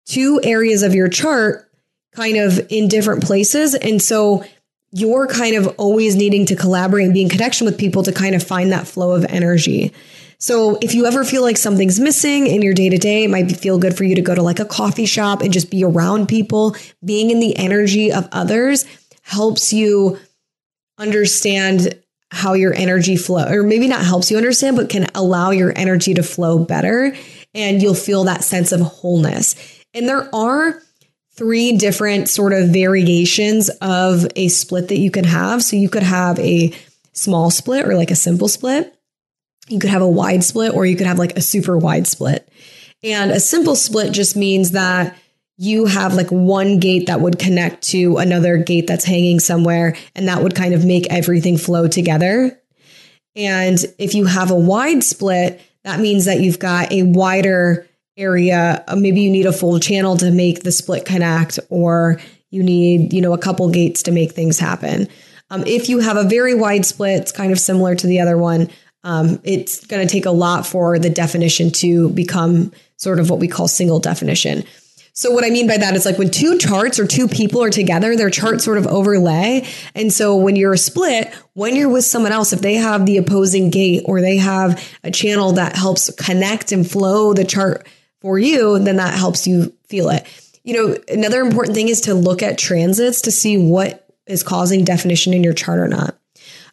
two areas of your chart kind of in different places. And so you're kind of always needing to collaborate and be in connection with people to kind of find that flow of energy. So if you ever feel like something's missing in your day to day, it might feel good for you to go to like a coffee shop and just be around people. Being in the energy of others helps you understand how your energy flow or maybe not helps you understand but can allow your energy to flow better and you'll feel that sense of wholeness and there are three different sort of variations of a split that you can have. So you could have a small split or like a simple split. You could have a wide split or you could have like a super wide split. And a simple split just means that you have like one gate that would connect to another gate that's hanging somewhere, and that would kind of make everything flow together. And if you have a wide split, that means that you've got a wider area. Uh, maybe you need a full channel to make the split connect, or you need, you know, a couple gates to make things happen. Um, if you have a very wide split, it's kind of similar to the other one. Um, it's going to take a lot for the definition to become sort of what we call single definition. So what I mean by that is like when two charts or two people are together, their charts sort of overlay. And so when you're a split, when you're with someone else, if they have the opposing gate or they have a channel that helps connect and flow the chart for you, then that helps you feel it. You know, another important thing is to look at transits to see what is causing definition in your chart or not.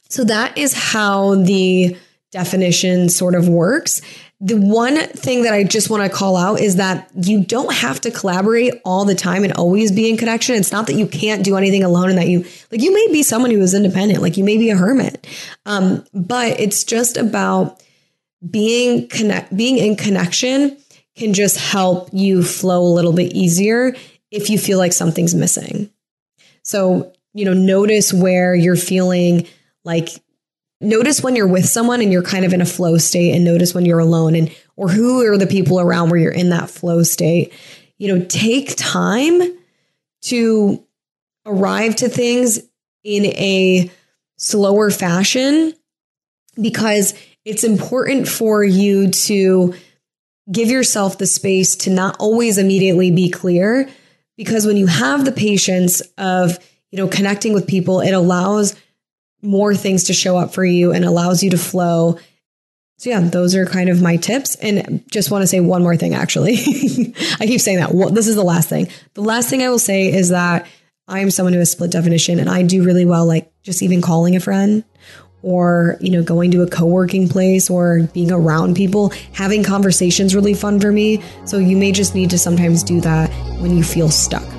So that is how the definition sort of works. The one thing that I just want to call out is that you don't have to collaborate all the time and always be in connection. It's not that you can't do anything alone and that you like you may be someone who is independent, like you may be a hermit. Um, but it's just about being connect being in connection can just help you flow a little bit easier if you feel like something's missing. So, you know, notice where you're feeling like notice when you're with someone and you're kind of in a flow state and notice when you're alone and or who are the people around where you're in that flow state you know take time to arrive to things in a slower fashion because it's important for you to give yourself the space to not always immediately be clear because when you have the patience of you know connecting with people it allows more things to show up for you and allows you to flow So yeah, those are kind of my tips. And just want to say one more thing, actually. I keep saying that. Well, this is the last thing. The last thing I will say is that I'm someone who has split definition and I do really well, like just even calling a friend or, you know, going to a co-working place or being around people, having conversations really fun for me. So you may just need to sometimes do that when you feel stuck.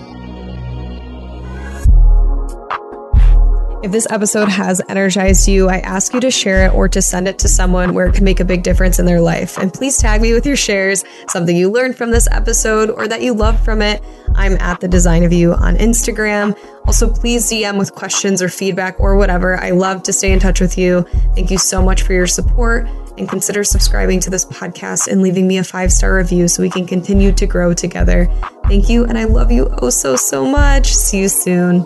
If this episode has energized you, I ask you to share it or to send it to someone where it can make a big difference in their life. And please tag me with your shares, something you learned from this episode or that you loved from it. I'm at the design of you on Instagram. Also, please DM with questions or feedback or whatever. I love to stay in touch with you. Thank you so much for your support and consider subscribing to this podcast and leaving me a five star review so we can continue to grow together. Thank you. And I love you oh so, so much. See you soon.